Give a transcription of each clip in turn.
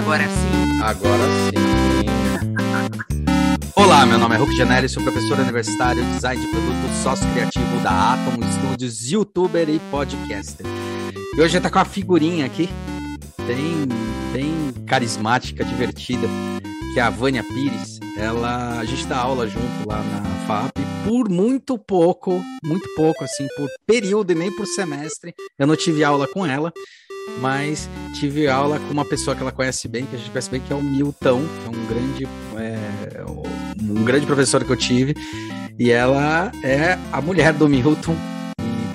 Agora sim. Agora sim. Olá, meu nome é Hulk Janelli, sou professor universitário, design de produto, sócio criativo da Atom Studios, youtuber e podcaster. E hoje tá com uma figurinha aqui, bem, bem carismática, divertida, que é a Vânia Pires. Ela, a gente dá aula junto lá na FAP por muito pouco, muito pouco, assim, por período e nem por semestre. Eu não tive aula com ela, mas tive aula com uma pessoa que ela conhece bem, que a gente conhece bem, que é o Milton, que é um grande, é, um grande professor que eu tive, e ela é a mulher do Milton,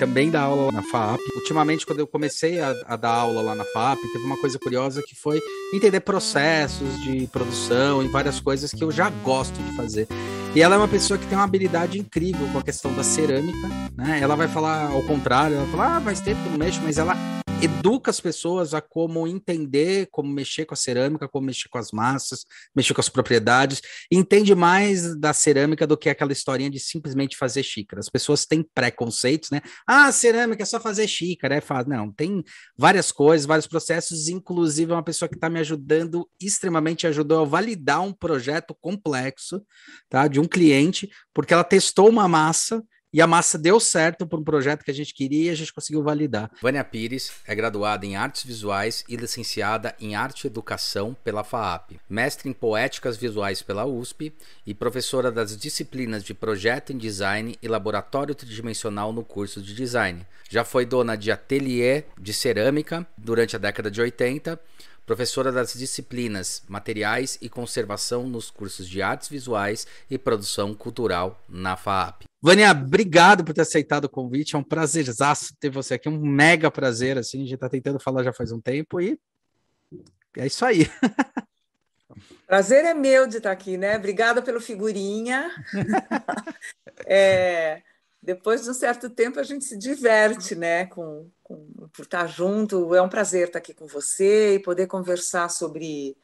também dá aula na FAP. Ultimamente, quando eu comecei a, a, dar aula lá na FAP, teve uma coisa curiosa que foi entender processos de produção e várias coisas que eu já gosto de fazer. E ela é uma pessoa que tem uma habilidade incrível com a questão da cerâmica, né? Ela vai falar ao contrário, ela fala, ah, faz tempo que não mexo, mas ela educa as pessoas a como entender, como mexer com a cerâmica, como mexer com as massas, mexer com as propriedades, entende mais da cerâmica do que aquela historinha de simplesmente fazer xícara. As pessoas têm preconceitos, né? Ah, cerâmica é só fazer xícara, é fácil. Não, tem várias coisas, vários processos, inclusive uma pessoa que está me ajudando, extremamente ajudou a validar um projeto complexo, tá? De um cliente, porque ela testou uma massa e a massa deu certo para um projeto que a gente queria e a gente conseguiu validar. Vânia Pires é graduada em Artes Visuais e licenciada em Arte e Educação pela FAAP, mestre em Poéticas Visuais pela USP e professora das disciplinas de Projeto em Design e Laboratório Tridimensional no curso de Design. Já foi dona de ateliê de cerâmica durante a década de 80 professora das disciplinas Materiais e Conservação nos cursos de Artes Visuais e Produção Cultural na FAAP. Vânia, obrigado por ter aceitado o convite. É um prazerzaço ter você aqui, um mega prazer. Assim, a gente está tentando falar já faz um tempo e é isso aí. Prazer é meu de estar aqui, né? Obrigada pelo figurinha. é, depois de um certo tempo a gente se diverte, né, com, com, por estar junto. É um prazer estar aqui com você e poder conversar sobre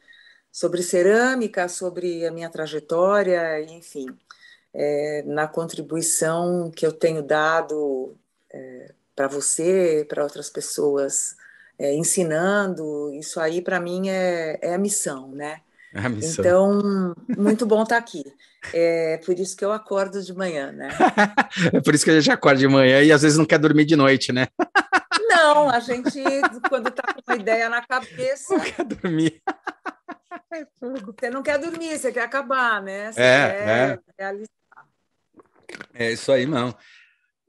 sobre cerâmica, sobre a minha trajetória, enfim, é, na contribuição que eu tenho dado é, para você, para outras pessoas, é, ensinando. Isso aí para mim é, é a missão, né? É. Então, muito bom estar aqui. É por isso que eu acordo de manhã, né? é por isso que a gente acorda de manhã e às vezes não quer dormir de noite, né? não, a gente, quando está com uma ideia na cabeça. Não quer dormir. Você não quer dormir, você quer acabar, né? Você é, quer é. realizar. É isso aí, não.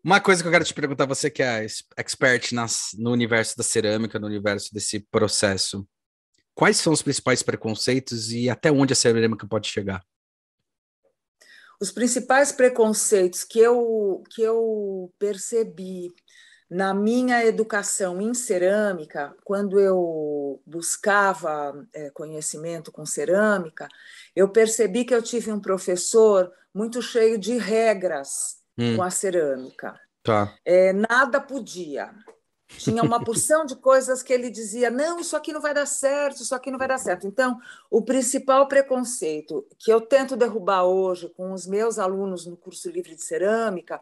Uma coisa que eu quero te perguntar, você que é expert nas, no universo da cerâmica, no universo desse processo, quais são os principais preconceitos e até onde a cerâmica pode chegar? Os principais preconceitos que eu, que eu percebi na minha educação em cerâmica, quando eu buscava é, conhecimento com cerâmica, eu percebi que eu tive um professor muito cheio de regras hum. com a cerâmica. Tá. É, nada podia. Tinha uma porção de coisas que ele dizia: não, isso aqui não vai dar certo, isso aqui não vai dar certo. Então, o principal preconceito que eu tento derrubar hoje com os meus alunos no curso livre de cerâmica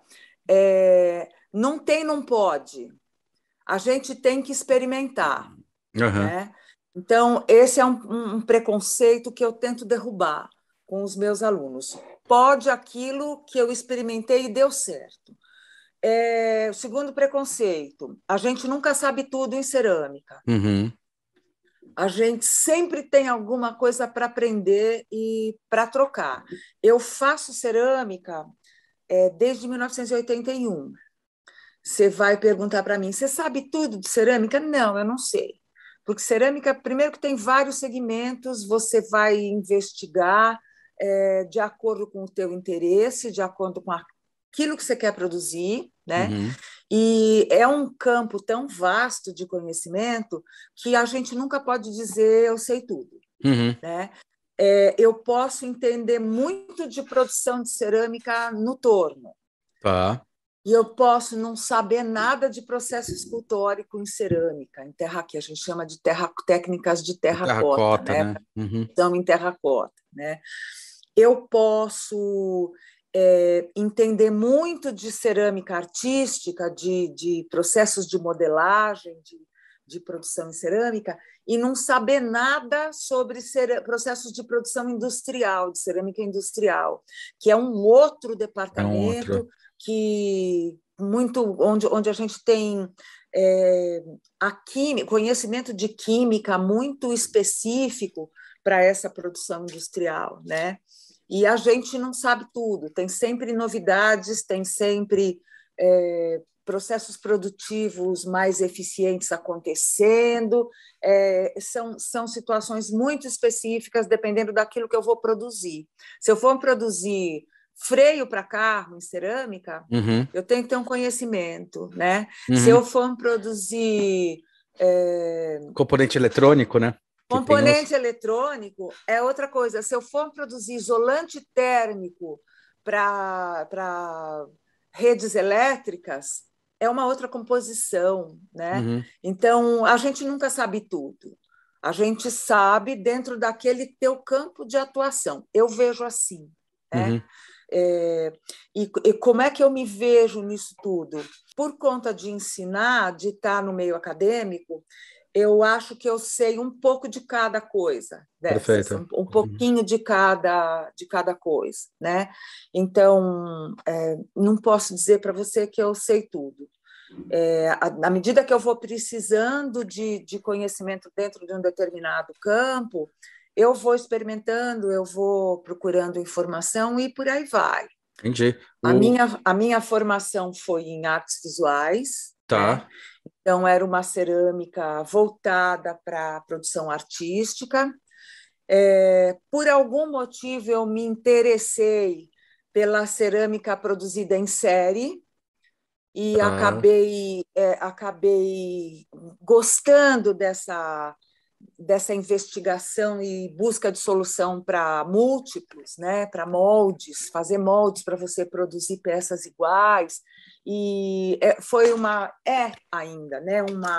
é: não tem, não pode. A gente tem que experimentar. Uhum. Né? Então, esse é um, um preconceito que eu tento derrubar com os meus alunos. Pode aquilo que eu experimentei e deu certo. É, o segundo preconceito, a gente nunca sabe tudo em cerâmica. Uhum. A gente sempre tem alguma coisa para aprender e para trocar. Eu faço cerâmica é, desde 1981. Você vai perguntar para mim: você sabe tudo de cerâmica? Não, eu não sei. Porque cerâmica, primeiro que tem vários segmentos, você vai investigar é, de acordo com o teu interesse, de acordo com aquilo que você quer produzir, né? Uhum. E é um campo tão vasto de conhecimento que a gente nunca pode dizer eu sei tudo, uhum. né? É, eu posso entender muito de produção de cerâmica no torno. Tá. E eu posso não saber nada de processo escultórico em cerâmica, em terra que a gente chama de terra, técnicas de terracota, terracota né? né? Uhum. Então, em terracota, né? Eu posso é, entender muito de cerâmica artística, de, de processos de modelagem, de de produção em cerâmica e não saber nada sobre processos de produção industrial, de cerâmica industrial, que é um outro departamento é um outro. que muito onde, onde a gente tem é, a química, conhecimento de química muito específico para essa produção industrial, né? E a gente não sabe tudo, tem sempre novidades, tem sempre é, processos produtivos mais eficientes acontecendo, é, são, são situações muito específicas, dependendo daquilo que eu vou produzir. Se eu for produzir freio para carro em cerâmica, uhum. eu tenho que ter um conhecimento, né? Uhum. Se eu for produzir é... componente eletrônico, né? Componente eletrônico é outra coisa. Se eu for produzir isolante térmico para redes elétricas, é uma outra composição, né? Uhum. Então, a gente nunca sabe tudo. A gente sabe dentro daquele teu campo de atuação. Eu vejo assim, né? Uhum. É, e, e, como é que eu me vejo nisso tudo? Por conta de ensinar, de estar no meio acadêmico, eu acho que eu sei um pouco de cada coisa, dessas, um, um, pouquinho de cada de cada coisa, né? Então, é, não posso dizer para você que eu sei tudo. É, à medida que eu vou precisando de, de conhecimento dentro de um determinado campo, eu vou experimentando, eu vou procurando informação e por aí vai. Entendi. A, minha, a minha formação foi em artes visuais. Tá. Né? Então, era uma cerâmica voltada para a produção artística. É, por algum motivo, eu me interessei pela cerâmica produzida em série e ah. acabei, é, acabei gostando dessa, dessa investigação e busca de solução para múltiplos, né, para moldes, fazer moldes para você produzir peças iguais e é, foi uma é ainda né uma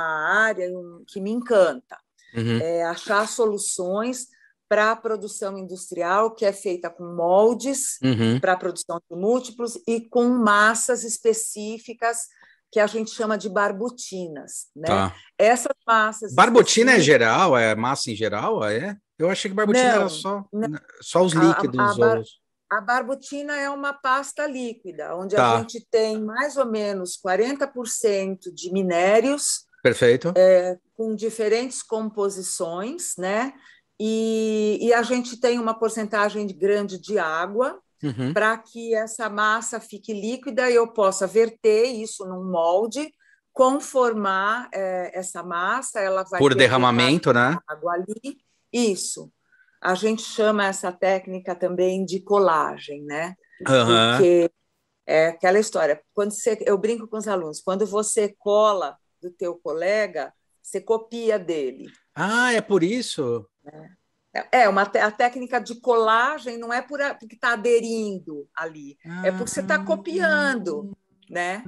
área que me encanta uhum. é achar soluções para a produção industrial que é feita com moldes uhum. para a produção de múltiplos e com massas específicas que a gente chama de barbutinas, né? Tá. Essas massas. Barbutina é geral, é massa em geral, é? Eu achei que barbutina não, era só, não. só os líquidos. A, a, bar, a barbutina é uma pasta líquida, onde tá. a gente tem mais ou menos 40% de minérios. Perfeito. É, com diferentes composições, né? E, e, a gente tem uma porcentagem grande de água uhum. para que essa massa fique líquida e eu possa verter isso num molde, conformar é, essa massa, ela vai por derramamento, né? Água ali, isso. A gente chama essa técnica também de colagem, né? Uhum. Porque é aquela história. Quando você, eu brinco com os alunos, quando você cola do teu colega, você copia dele. Ah, é por isso. É, é uma a técnica de colagem não é por, porque está aderindo ali, ah, é porque você está copiando, né?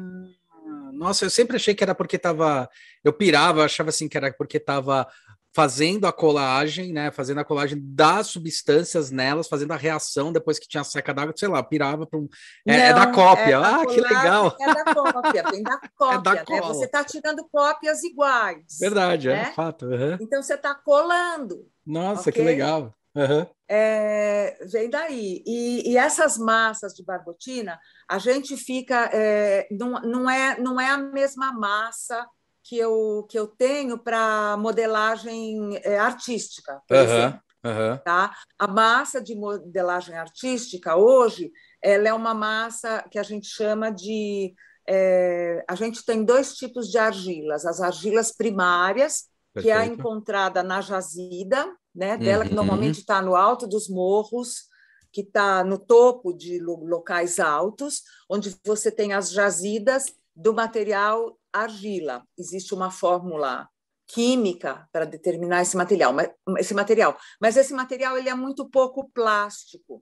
Nossa, eu sempre achei que era porque estava. Eu pirava, achava assim que era porque estava fazendo a colagem, né? Fazendo a colagem das substâncias nelas, fazendo a reação depois que tinha seca d'água, sei lá, pirava para um. É, Não, é, da cópia. É ah, que legal! É da cópia, vem da cópia. É da né? Você está tirando cópias iguais. Verdade, é né? é fato. Uhum. Então você está colando. Nossa, okay? que legal. Uhum. É, vem daí. E, e, essas massas de barbotina, a gente fica. É, não, não, é, não é a mesma massa que eu, que eu tenho para modelagem é, artística, por uhum, exemplo. Uhum. Tá? A massa de modelagem artística hoje ela é uma massa que a gente chama de. É, a gente tem dois tipos de argilas: as argilas primárias, Perfeito. que é a encontrada na jazida, né, dela, uhum. que normalmente está no alto dos morros, que está no topo de locais altos, onde você tem as jazidas do material argila. Existe uma fórmula química para determinar esse material, esse material. Mas esse material ele é muito pouco plástico.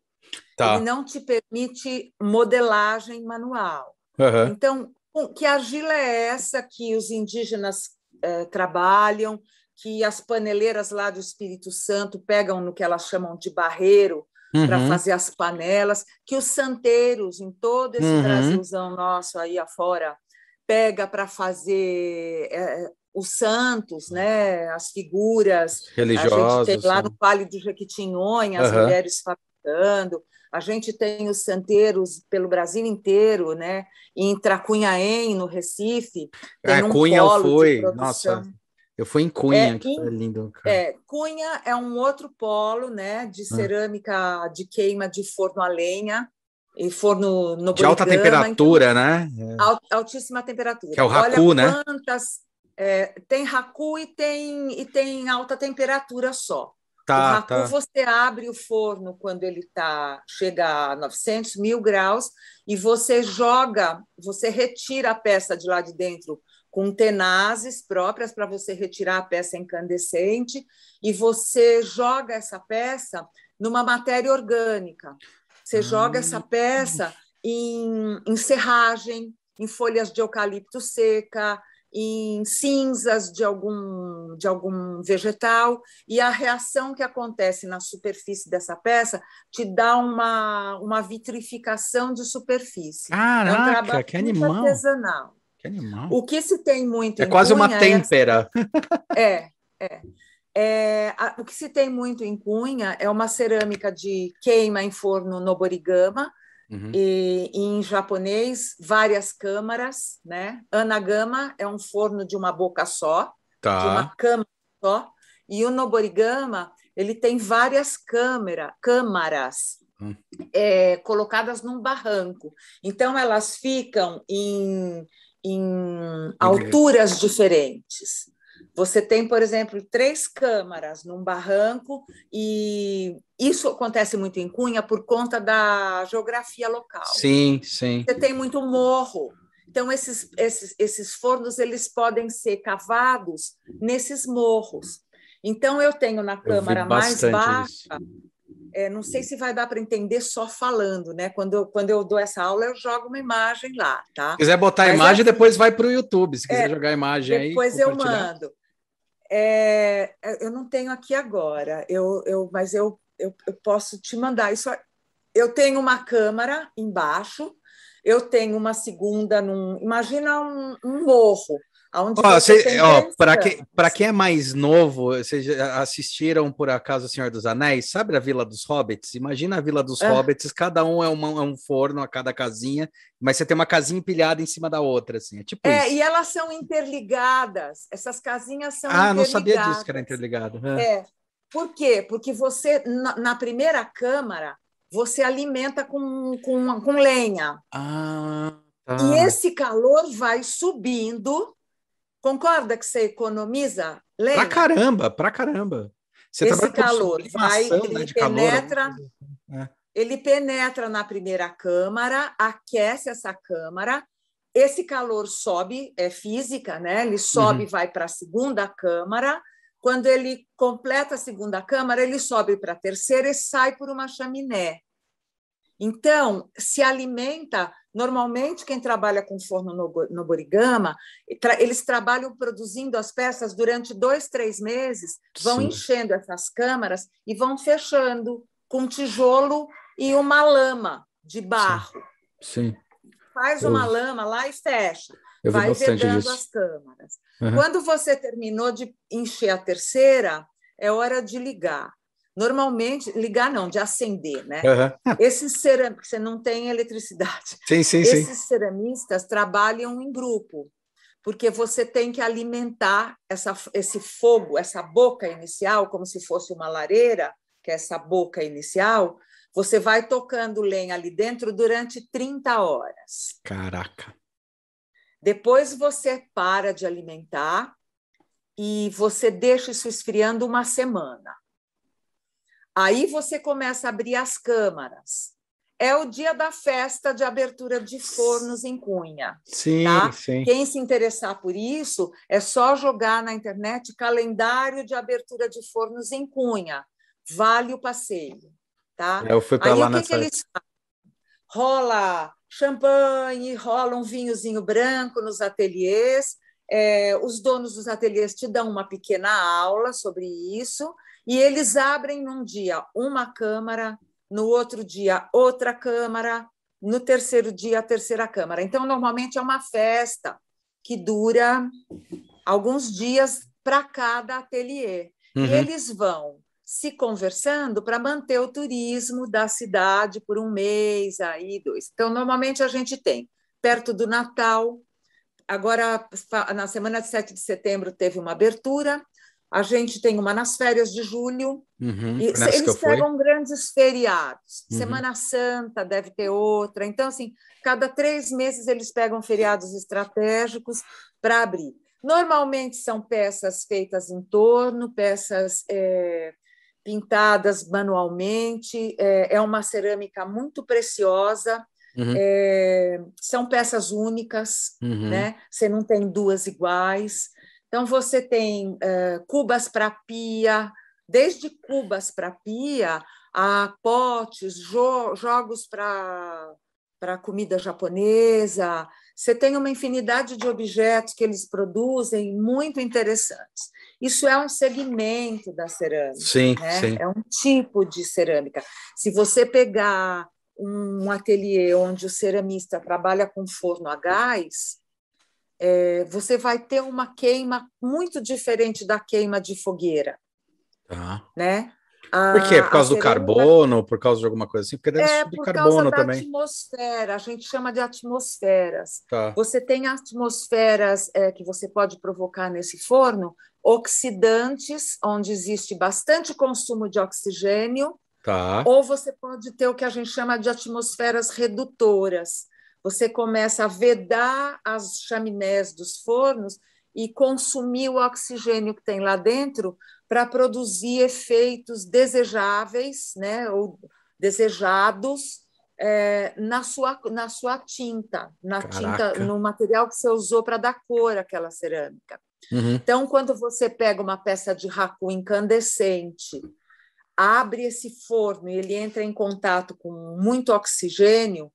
Tá. Ele não te permite modelagem manual. Uhum. Então, que argila é essa que os indígenas eh, trabalham, que as paneleiras lá do Espírito Santo pegam no que elas chamam de barreiro uhum. para fazer as panelas, que os santeiros em todo esse uhum. Brasilzão nosso aí afora pega para fazer é, os santos, né? As figuras religiosas. A gente tem lá no Vale do Jequitinhonha as uhum. mulheres fabricando. A gente tem os santeiros pelo Brasil inteiro, né? Em Tracunhaém, no Recife, tem é, um Cunha eu fui. Nossa, eu fui em Cunha, é, que em, lindo. Cara. É, Cunha é um outro polo, né? De ah. cerâmica de queima de forno a lenha e forno no De alta temperatura, então, né? É. Altíssima temperatura. Que é o raku, né? Quantas, é, tem raku e tem, e tem alta temperatura só. Tá, o raku tá. você abre o forno quando ele tá, chega a 900 mil graus e você joga, você retira a peça de lá de dentro com tenazes próprias para você retirar a peça incandescente e você joga essa peça numa matéria orgânica. Você joga essa hum. peça em, em serragem, em folhas de eucalipto seca, em cinzas de algum, de algum vegetal, e a reação que acontece na superfície dessa peça te dá uma, uma vitrificação de superfície. Caraca, é um que animal! artesanal. Que animal. O que se tem muito É quase uma é têmpera. É, é. É, a, o que se tem muito em Cunha é uma cerâmica de queima em forno noborigama, uhum. e, e, em japonês, várias câmaras. Né? Anagama é um forno de uma boca só, tá. de uma câmara só, e o noborigama ele tem várias câmera, câmaras hum. é, colocadas num barranco. Então, elas ficam em, em alturas diferentes. Você tem, por exemplo, três câmaras num barranco, e isso acontece muito em Cunha por conta da geografia local. Sim, sim. Você tem muito morro. Então, esses, esses, esses fornos eles podem ser cavados nesses morros. Então, eu tenho na câmara mais baixa. É, não sei se vai dar para entender só falando, né? Quando eu, quando eu dou essa aula, eu jogo uma imagem lá, tá? Se quiser botar a imagem, assim, depois vai para o YouTube. Se quiser é, jogar a imagem depois aí. Depois eu mando. É, é, eu não tenho aqui agora, eu, eu, mas eu, eu, eu posso te mandar. Isso, eu tenho uma câmara embaixo, eu tenho uma segunda num. Imagina um, um morro. Onde ó, cê, ó, para quem, quem é mais novo, vocês assistiram por acaso o Senhor dos Anéis? Sabe a Vila dos Hobbits? Imagina a Vila dos é. Hobbits, cada um é, uma, é, um forno a cada casinha, mas você tem uma casinha empilhada em cima da outra, assim. É tipo É, isso. e elas são interligadas. Essas casinhas são Ah, não sabia disso que era interligado. É. é. Por quê? Porque você, na, na primeira câmara, você alimenta com, com, com lenha. Ah, tá. E esse calor vai subindo Concorda que você economiza lenha? Pra caramba, pra caramba. Você Esse calor vai, né, ele penetra, é. ele penetra na primeira câmara, aquece essa câmara, esse calor sobe, é física, né? Ele sobe e uhum. vai para a segunda câmara. Quando ele completa a segunda câmara, ele sobe para a terceira e sai por uma chaminé. Então, se alimenta. Normalmente, quem trabalha com forno no Borigama, eles trabalham produzindo as peças durante dois, três meses, vão Sim. enchendo essas câmaras e vão fechando com tijolo e uma lama de barro. Sim. Sim. Faz uma Eu... lama lá e fecha. Eu vai vedando as câmaras. Uhum. Quando você terminou de encher a terceira, é hora de ligar. Normalmente, ligar não, de acender, né? Uhum. Esses ceramistas, você não tem eletricidade. Sim, sim, Esses sim. ceramistas trabalham em grupo, porque você tem que alimentar essa, esse fogo, essa boca inicial, como se fosse uma lareira, que é essa boca inicial, você vai tocando lenha ali dentro durante 30 horas. Caraca. Depois você para de alimentar e você deixa isso esfriando uma semana. Aí você começa a abrir as câmaras. É o dia da festa de abertura de fornos em Cunha. Sim, tá? sim. Quem se interessar por isso, é só jogar na internet calendário de abertura de fornos em Cunha. Vale o passeio. Tá? Eu fui para lá o que nessa... Que eles Rola champanhe, rola um vinhozinho branco nos ateliês. É, os donos dos ateliês te dão uma pequena aula sobre isso e eles abrem num dia uma câmara, no outro dia outra câmara, no terceiro dia a terceira câmara. Então, normalmente é uma festa que dura alguns dias para cada ateliê. Uhum. E eles vão se conversando para manter o turismo da cidade por um mês, aí dois. Então, normalmente a gente tem, perto do Natal, agora na semana de 7 de setembro teve uma abertura, a gente tem uma nas férias de julho, uhum, e eles pegam grandes feriados. Uhum. Semana Santa deve ter outra. Então, assim, cada três meses eles pegam feriados estratégicos para abrir. Normalmente são peças feitas em torno, peças é, pintadas manualmente, é, é, uma cerâmica muito preciosa. Uhum. É, são peças únicas, uhum. né? Você não tem duas iguais. Então, você tem uh, cubas para pia, desde cubas para pia a potes, jo jogos para comida japonesa. Você tem uma infinidade de objetos que eles produzem muito interessantes. Isso é um segmento da cerâmica. Sim, né? sim. É um tipo de cerâmica. Se você pegar um ateliê onde o ceramista trabalha com forno a gás, é, você vai ter uma queima muito diferente da queima de fogueira. Tá. Né? A, por quê? Por causa do carbono, por causa de alguma coisa assim? Porque deve é, por carbono causa da também. atmosfera, a gente chama de atmosferas. Tá. Você tem atmosferas é, que você pode provocar nesse forno, oxidantes, onde existe bastante consumo de oxigênio, tá. ou você pode ter o que a gente chama de atmosferas redutoras, você começa a vedar as chaminés dos fornos e consumir o oxigênio que tem lá dentro para produzir efeitos desejáveis, né, ou desejados é, na sua na sua tinta, na Caraca. tinta, no material que você usou para dar cor àquela cerâmica. Uhum. Então, quando você pega uma peça de racu incandescente, abre esse forno e ele entra em contato com muito oxigênio,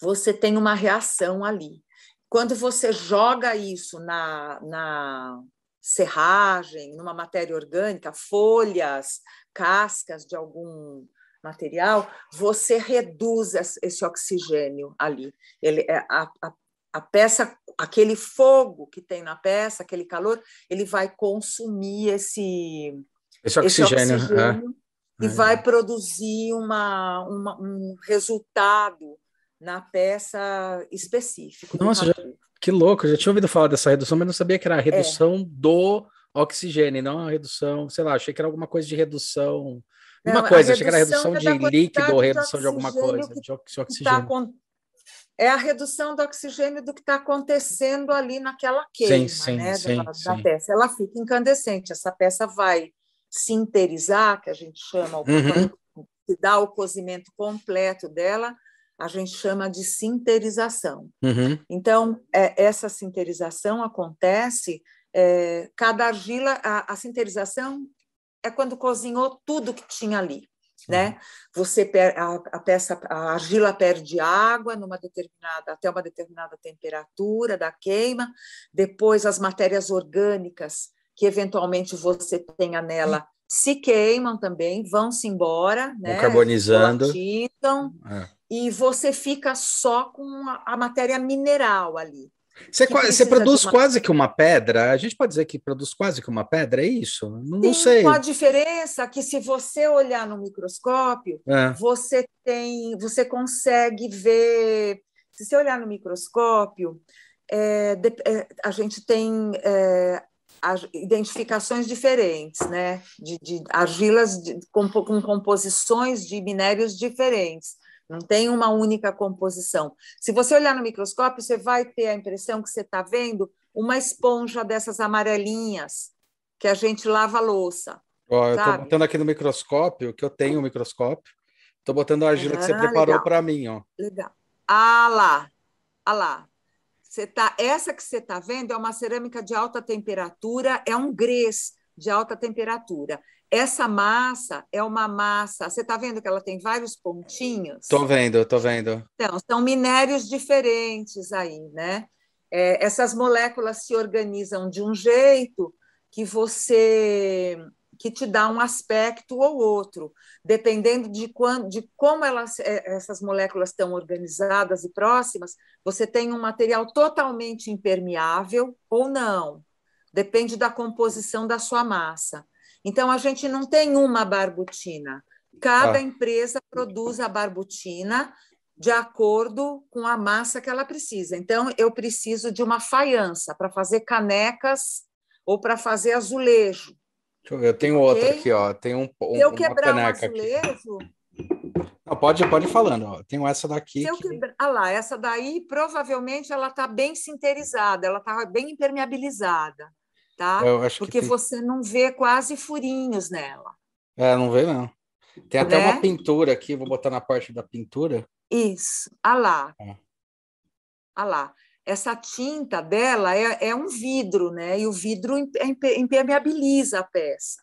você tem uma reação ali. Quando você joga isso na, na serragem, numa matéria orgânica, folhas, cascas de algum material, você reduz esse oxigênio ali. Ele, é, a, a, a peça, aquele fogo que tem na peça, aquele calor, ele vai consumir esse, esse oxigênio, esse oxigênio é. e é. vai produzir uma, uma, um resultado na peça específica. Nossa, já, que louco, eu já tinha ouvido falar dessa redução, mas não sabia que era a redução é. do oxigênio, não a redução, sei lá, achei que era alguma coisa de redução. Uma coisa, achei que era redução é de líquido ou redução de, alguma coisa, de oxigênio. Tá é a redução do oxigênio do que está acontecendo ali naquela queima sim, sim, né, sim, da, da, peça. Ela fica incandescente, essa peça vai sinterizar, que a gente chama, uhum. dá o cozimento completo dela, a gente chama de sinterização. Uhum. Então, é, essa sinterização acontece, é, cada argila, a, a, sinterização é quando cozinhou tudo que tinha ali. Né? Você a, a, peça, a argila perde água numa determinada até uma determinada temperatura da queima, depois as matérias orgânicas que eventualmente você tenha nela se queimam também, vão-se embora, né? Carbonizando. É e você fica só com a, matéria mineral ali. Você, você produz uma... quase que uma pedra? A gente pode dizer que produz quase que uma pedra, é isso? Não, não sei. Com a diferença que se você olhar no microscópio, é. você tem, você consegue ver. Se você olhar no microscópio, é, de, é, a gente tem é, identificações diferentes, né? De, de argilas de, com, com composições de minérios diferentes. Não tem uma única composição. Se você olhar no microscópio, você vai ter a impressão que você está vendo uma esponja dessas amarelinhas que a gente lava a louça. Ó, eu estou botando aqui no microscópio, que eu tenho um microscópio. Estou botando a argila ah, que você ah, preparou para mim, ó. Legal. Ah lá, ah lá. Você tá, essa que você está vendo é uma cerâmica de alta temperatura, é um grès de alta temperatura. Essa massa é uma massa. Você está vendo que ela tem vários pontinhos? Estou vendo, estou vendo. Então, são minérios diferentes aí, né? É, essas moléculas se organizam de um jeito que você que te dá um aspecto ou outro, dependendo de, quando, de como elas, é, essas moléculas estão organizadas e próximas, você tem um material totalmente impermeável ou não. depende da composição da sua massa. Então, a gente não tem uma barbutina. Cada ah. empresa produz a barbutina de acordo com a massa que ela precisa. Então, eu preciso de uma faiança para fazer canecas ou para fazer azulejo. Eu tenho okay? outra aqui, ó. Tem um, um eu quebrar um azulejo. Não, pode, pode ir falando. Ó. Tenho essa daqui. Se eu que... quebrar... Ah lá, essa daí provavelmente ela está bem sinterizada, ela está bem impermeabilizada, tá? Porque tem... você não vê quase furinhos nela. É, não vê não. Tem até né? uma pintura aqui, vou botar na parte da pintura. Isso, ah lá. É. Ah lá. Essa tinta dela é, é um vidro, né? E o vidro impermeabiliza a peça.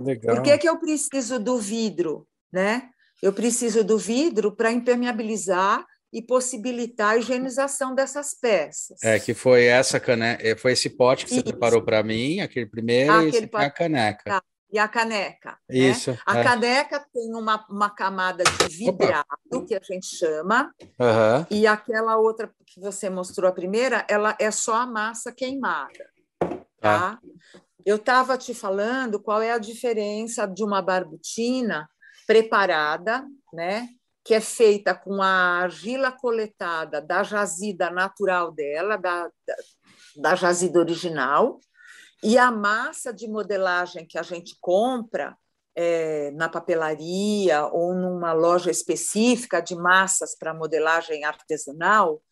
Legal. Por que, que eu preciso do vidro, né? Eu preciso do vidro para impermeabilizar e possibilitar a higienização dessas peças. É, que foi essa caneca, é, foi esse pote que Isso. você preparou para mim, aquele primeiro, ah, e esse a caneca. Tá e a caneca. Né? Isso. Né? A é. caneca tem uma, uma camada de vidrado, Opa. que a gente chama, uhum. e aquela outra que você mostrou a primeira, ela é só a massa queimada. Tá? Ah. Eu estava te falando qual é a diferença de uma barbutina preparada, né? Que é feita com a argila coletada da jazida natural dela, da, da, da jazida original, e a massa de modelagem que a gente compra é, na papelaria ou numa loja específica de massas para modelagem artesanal,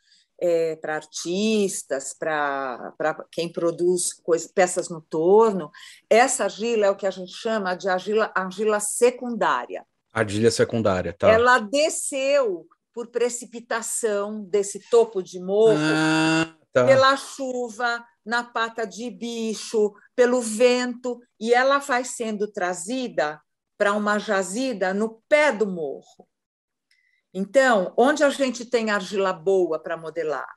é, para artistas, para quem produz coisa, peças no torno, essa argila é o que a gente chama de argila, argila secundária. Argila secundária, tá. Ela desceu por precipitação desse topo de morro, ah, tá. pela chuva, na pata de bicho, pelo vento, e ela vai sendo trazida para uma jazida no pé do morro. Então, onde a gente tem argila boa para modelar?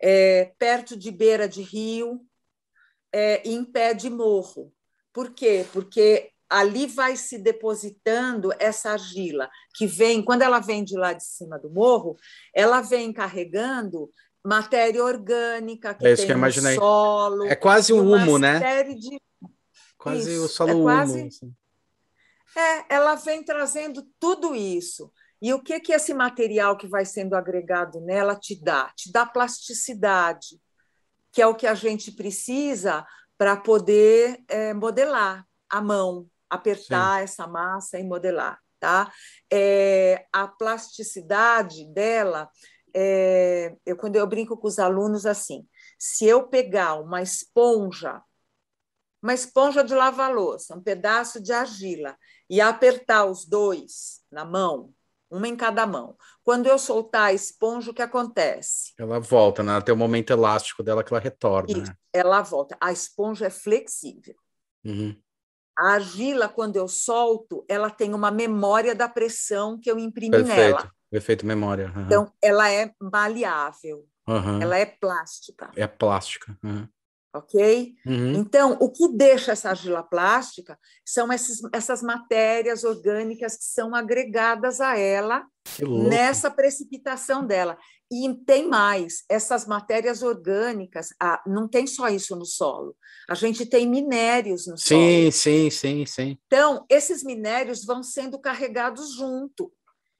É, perto de beira de rio, é, em pé de morro. Por quê? Porque ali vai se depositando essa argila que vem, quando ela vem de lá de cima do morro, ela vem carregando matéria orgânica que é isso tem que eu imaginei. solo. É quase um humo, né? De... Quase isso, o solo é quase... humo. Assim. É, ela vem trazendo tudo isso. E o que que esse material que vai sendo agregado nela te dá? Te dá plasticidade, que é o que a gente precisa para poder é, modelar a mão, apertar Sim. essa massa e modelar, tá? É, a plasticidade dela é, eu, quando eu brinco com os alunos assim, se eu pegar uma esponja, uma esponja de lavar louça, um pedaço de argila, e apertar os dois na mão, uma em cada mão, quando eu soltar a esponja, o que acontece? Ela volta, né? Tem o momento elástico dela que ela retorna. Né? Ela volta. A esponja é flexível. Uhum. A argila, quando eu solto, ela tem uma memória da pressão que eu imprimi Perfeito. nela. O efeito memória. Uhum. Então, ela é maleável. Uhum. Ela é plástica. É plástica. Uhum. Ok? Então, o que deixa essa argila plástica são esses, essas matérias orgânicas que são agregadas a ela nessa precipitação dela. E tem mais, essas matérias orgânicas, ah, não tem só isso no solo. A gente tem minérios no sim, solo. Sim, sim, sim, sim. Então, esses minérios vão sendo carregados junto.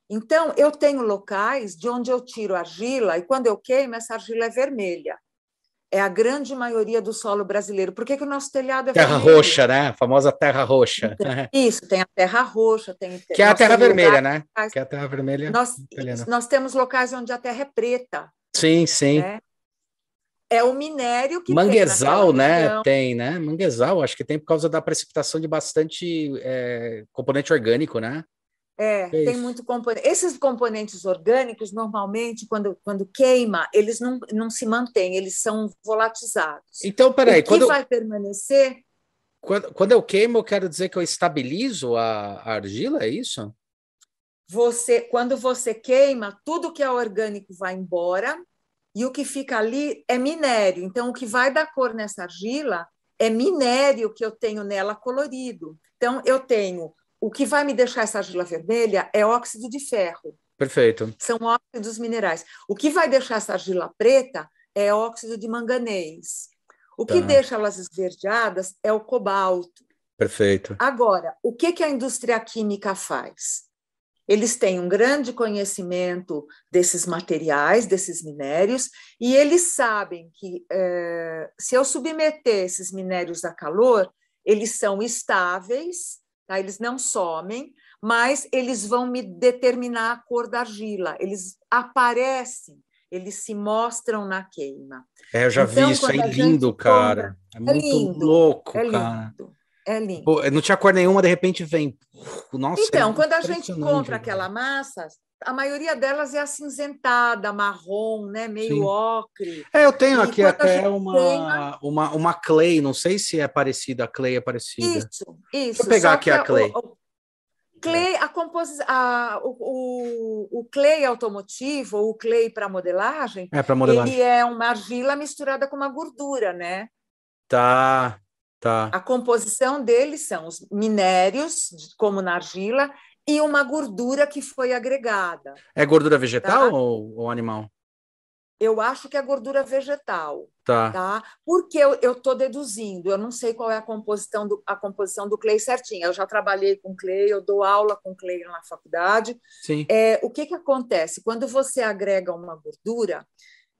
Então, eu tenho locais de onde eu tiro argila e quando eu queimo, essa argila é vermelha. É a grande maioria do solo brasileiro. Por que, que o nosso telhado é terra vermelho? roxa, né? A famosa terra roxa. Então, isso, tem a terra roxa, tem. Que é a terra vermelha, né? Que é a terra vermelha. Nós, nós temos locais onde a terra é preta. Sim, sim. Né? É o minério que Manguezal, né? Tem, né? Manguezal, acho que tem por causa da precipitação de bastante é, componente orgânico, né? É, é tem muito componente. Esses componentes orgânicos, normalmente, quando, quando queima, eles não, não se mantêm, eles são volatizados. Então, peraí. O que quando vai permanecer. Quando, quando eu queimo, eu quero dizer que eu estabilizo a, a argila, é isso? Você, quando você queima, tudo que é orgânico vai embora e o que fica ali é minério. Então, o que vai dar cor nessa argila é minério que eu tenho nela colorido. Então, eu tenho o que vai me deixar essa argila vermelha é óxido de ferro. Perfeito. São óxidos minerais. O que vai deixar essa argila preta é óxido de manganês. O que tá. deixa elas esverdeadas é o cobalto. Perfeito. Agora, o que, que a indústria química faz? Eles têm um grande conhecimento desses materiais, desses minérios, e eles sabem que é, se eu submeter esses minérios a calor, eles são estáveis, tá? eles não somem, mas eles vão me determinar a cor da argila, eles aparecem, eles se mostram na queima. É, eu já então, vi isso, é lindo, cara. Compra, é, é muito lindo, louco, é lindo. cara. É lindo. Pô, não tinha cor nenhuma, de repente vem. Nossa, então, é quando a gente compra aquela massa, a maioria delas é acinzentada, marrom, né? meio Sim. ocre. É, eu tenho e aqui até uma, uma, uma clay, não sei se é parecida, a clay é parecida. Isso, isso. Deixa eu pegar aqui a clay. O, o clay, a composição, o, o, o, clay automotivo, ou o clay para modelagem, é, modelagem, ele é uma argila misturada com uma gordura, né? Tá, tá. A composição dele são os minérios, como na argila, e uma gordura que foi agregada. É gordura vegetal tá? ou, ou, animal? Eu acho que é gordura vegetal. Tá. tá? Porque eu estou deduzindo, eu não sei qual é a composição, do, a composição do clay certinha. Eu já trabalhei com clay, eu dou aula com clay na faculdade. Sim. É, o que, que acontece? Quando você agrega uma gordura,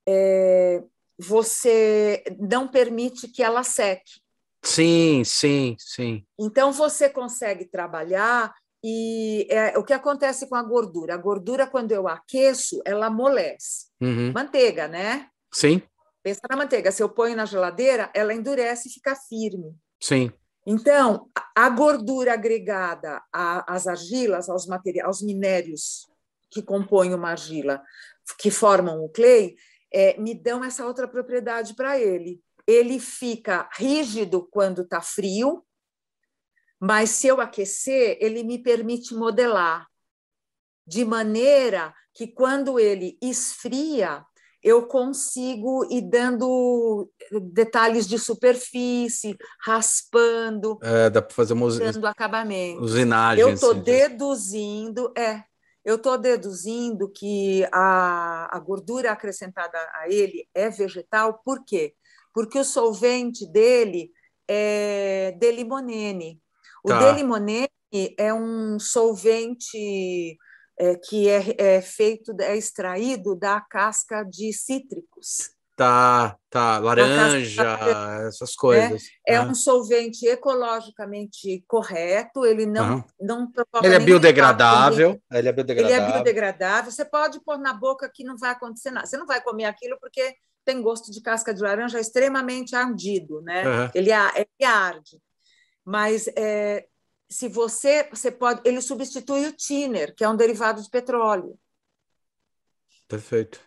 é, você não permite que ela seque. Sim, sim, sim. Então você consegue trabalhar e é, o que acontece com a gordura? A gordura, quando eu aqueço, ela amolece. Uhum. Manteiga, né? Sim. Pensa na manteiga. Se eu ponho na geladeira, ela endurece e fica firme. Sim. Então, a gordura agregada às argilas, aos, materiais, aos minérios que compõem uma argila, que formam o clay, é, me dão essa outra propriedade para ele. Ele fica rígido quando está frio, mas se eu aquecer, ele me permite modelar, de maneira que quando ele esfria, eu consigo ir dando detalhes de superfície, raspando, é, dá para fazer uma dando acabamento. Usinagem. Eu estou assim, deduzindo, é, eu estou deduzindo que a, a gordura acrescentada a ele é vegetal, por quê? Porque o solvente dele é de limonene. O tá. Delimonene é um solvente é, que é, é, feito, é extraído da casca de cítricos. Tá, tá, laranja, essas coisas. É, é um solvente ecologicamente correto, ele não, uhum. não provoca Ele é biodegradável, ele é biodegradável. Ele é biodegradável, você pode pôr na boca que não vai acontecer nada. Você não vai comer aquilo porque tem gosto de casca de laranja extremamente ardido, né? Uhum. Ele, ele arde mas é, se você você pode ele substitui o thinner que é um derivado de petróleo. Perfeito.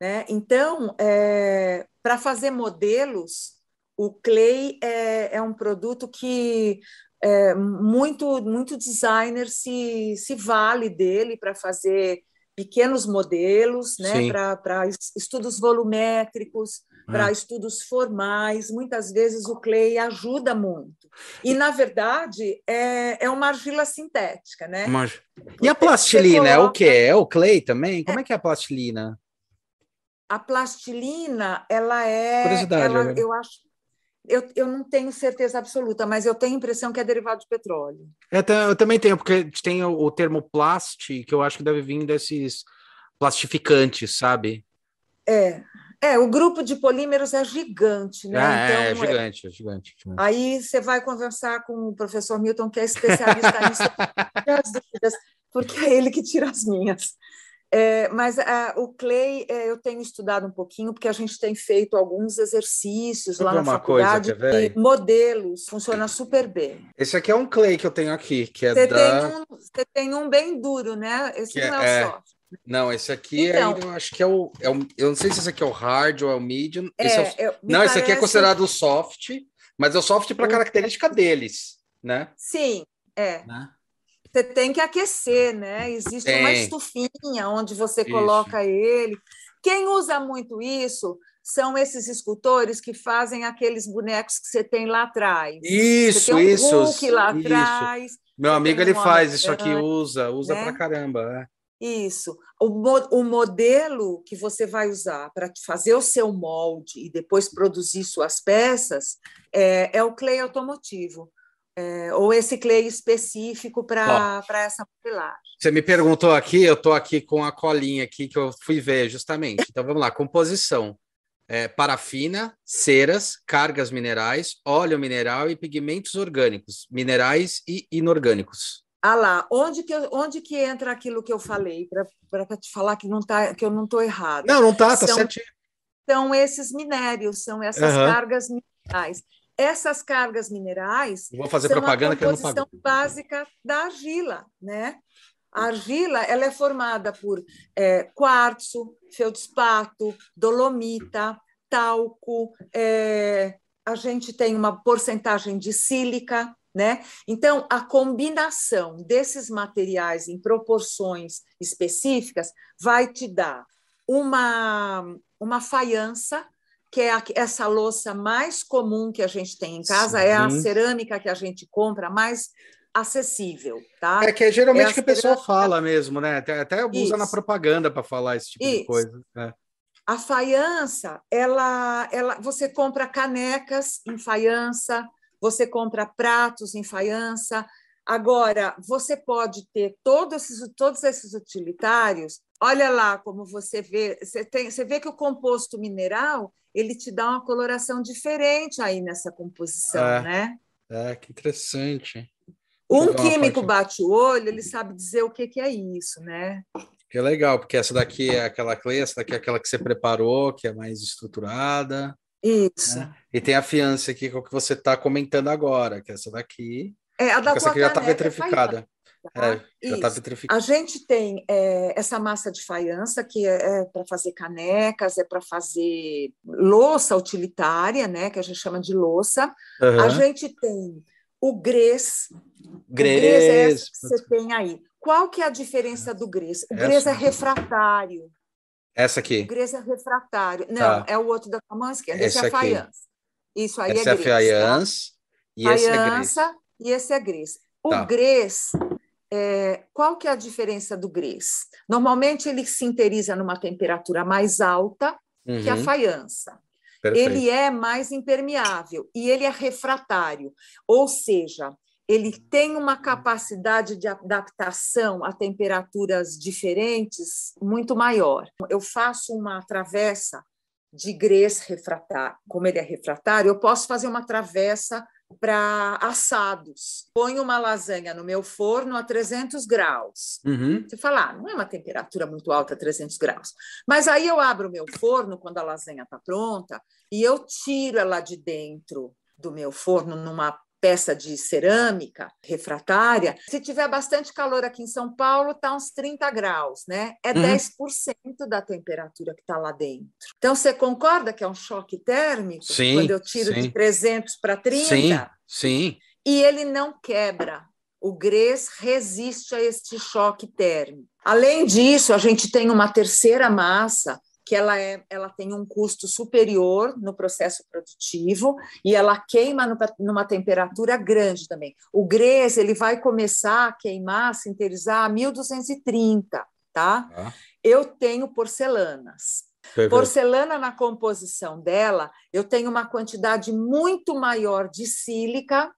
Né? Então é, para fazer modelos o clay é, é um produto que é, muito muito designer se, se vale dele para fazer pequenos modelos né? Para estudos volumétricos para é. estudos formais, muitas vezes o clay ajuda muito. E, na verdade, é, é uma argila sintética, né? Mas... E a plastilina coloca... é o quê? É o clay também? Como é, é que é a plastilina? A plastilina, ela é... Curiosidade. Ela, eu acho... Eu, eu não tenho certeza absoluta, mas eu tenho a impressão que é derivado de petróleo. Eu, eu também tenho, porque tem o, o termo plast, que eu acho que deve vir desses plastificantes, sabe? É, é, o grupo de polímeros é gigante, né? Ah, então, é, é gigante, é gigante, gigante, Aí você vai conversar com o professor Milton, que é especialista nisso, as dúvidas, porque é ele que tira as minhas. É, mas é, o Clay é, eu tenho estudado um pouquinho, porque a gente tem feito alguns exercícios lá na faculdade coisa, modelos, funciona super bem. Esse aqui é um Clay que eu tenho aqui, que é você da... Tem um, você tem um bem duro, né? Esse que não é, é o soft. Não, esse aqui é então, eu acho que é o, é o, Eu não sei se esse aqui é o hard ou é o medium. É, esse é o, não, esse aqui é considerado o soft, mas é o soft para característica deles, né? Sim, é. Né? Você tem que aquecer, né? Existe tem. uma estufinha onde você isso. coloca ele. Quem usa muito isso são esses escultores que fazem aqueles bonecos que você tem lá atrás. Isso, um isso. Lá isso. atrás. Meu amigo ele faz isso aqui, usa, usa né? pra caramba. É. Isso. O, mo o modelo que você vai usar para fazer o seu molde e depois produzir suas peças é, é o clay automotivo. É, ou esse clay específico para essa modelagem. Você me perguntou aqui, eu estou aqui com a colinha aqui que eu fui ver justamente. Então vamos lá, composição. É, parafina, ceras, cargas minerais, óleo mineral e pigmentos orgânicos, minerais e inorgânicos. Ah lá, onde que, onde que entra aquilo que eu falei, para te falar que, não tá, que eu não estou errado? Não, não está, está certinho. São esses minérios, são essas uhum. cargas minerais. Essas cargas minerais Vou fazer são propaganda a composição que eu não básica da argila, né? A argila ela é formada por é, quartzo, feldspato, dolomita, talco, é, a gente tem uma porcentagem de sílica, né? Então, a combinação desses materiais em proporções específicas vai te dar uma, uma faiança, que é a, essa louça mais comum que a gente tem em casa, Sim. é a cerâmica que a gente compra mais acessível, tá? É que é geralmente é que a pessoa fala mesmo, né? Até, até usa Isso. na propaganda para falar esse tipo Isso. de coisa. É. A faiança, ela, ela, você compra canecas em faiança, você compra pratos em faiança. Agora, você pode ter todos esses, todos esses utilitários. Olha lá como você vê, você, tem, você vê que o composto mineral ele te dá uma coloração diferente aí nessa composição, é, né? É, que interessante. Um químico bate o olho, ele sabe dizer o que, que é isso, né? Que é legal, porque essa daqui é aquela clay, essa daqui é aquela que você preparou, que é mais estruturada. Isso. Né? E tem a fiança aqui com o que você está comentando agora, que é essa daqui. É, a da essa aqui já está vitrificada. É, já está vitrificada. A gente tem é, essa massa de faiança que é, é para fazer canecas, é para fazer louça utilitária, né? Que a gente chama de louça. Uhum. A gente tem o grês. Grês. O grês é essa que você tem aí. Qual que é a diferença do grês? O grês é refratário. Essa aqui. Grês é refratário. Não, tá. é o outro da mão esquerda. Esse, esse é a faiança. Isso aí Essa é. Essa é a faiança tá? e esse é grês. e esse é grês. O tá. grês, é, qual que é a diferença do grês? Normalmente ele sinteriza numa temperatura mais alta uhum. que a uhum. faiança. Perfeito. Ele é mais impermeável e ele é refratário, ou seja, ele tem uma capacidade de adaptação a temperaturas diferentes muito maior. Eu faço uma travessa de grês refratário, como ele é refratário, eu posso fazer uma travessa para assados. Ponho uma lasanha no meu forno a 300 graus. Uhum. Você fala, ah, não é uma temperatura muito alta, 300 graus. Mas aí eu abro o meu forno quando a lasanha está pronta e eu tiro ela de dentro do meu forno numa peça de cerâmica refratária, se tiver bastante calor aqui em São Paulo, está uns 30 graus, né? É uhum. 10% da temperatura que está lá dentro. Então, você concorda que é um choque térmico? Sim, quando eu tiro sim. de 300 para 30? Sim, sim. E ele não quebra. O grês resiste a este choque térmico. Além disso, a gente tem uma terceira massa que ela, é, ela tem um custo superior no processo produtivo e ela queima no, numa temperatura grande também. O grês ele vai começar a queimar, a sinterizar a 1230, tá? Ah. Eu tenho porcelanas. Perfeito. Porcelana na composição dela, eu tenho uma quantidade muito maior de sílica,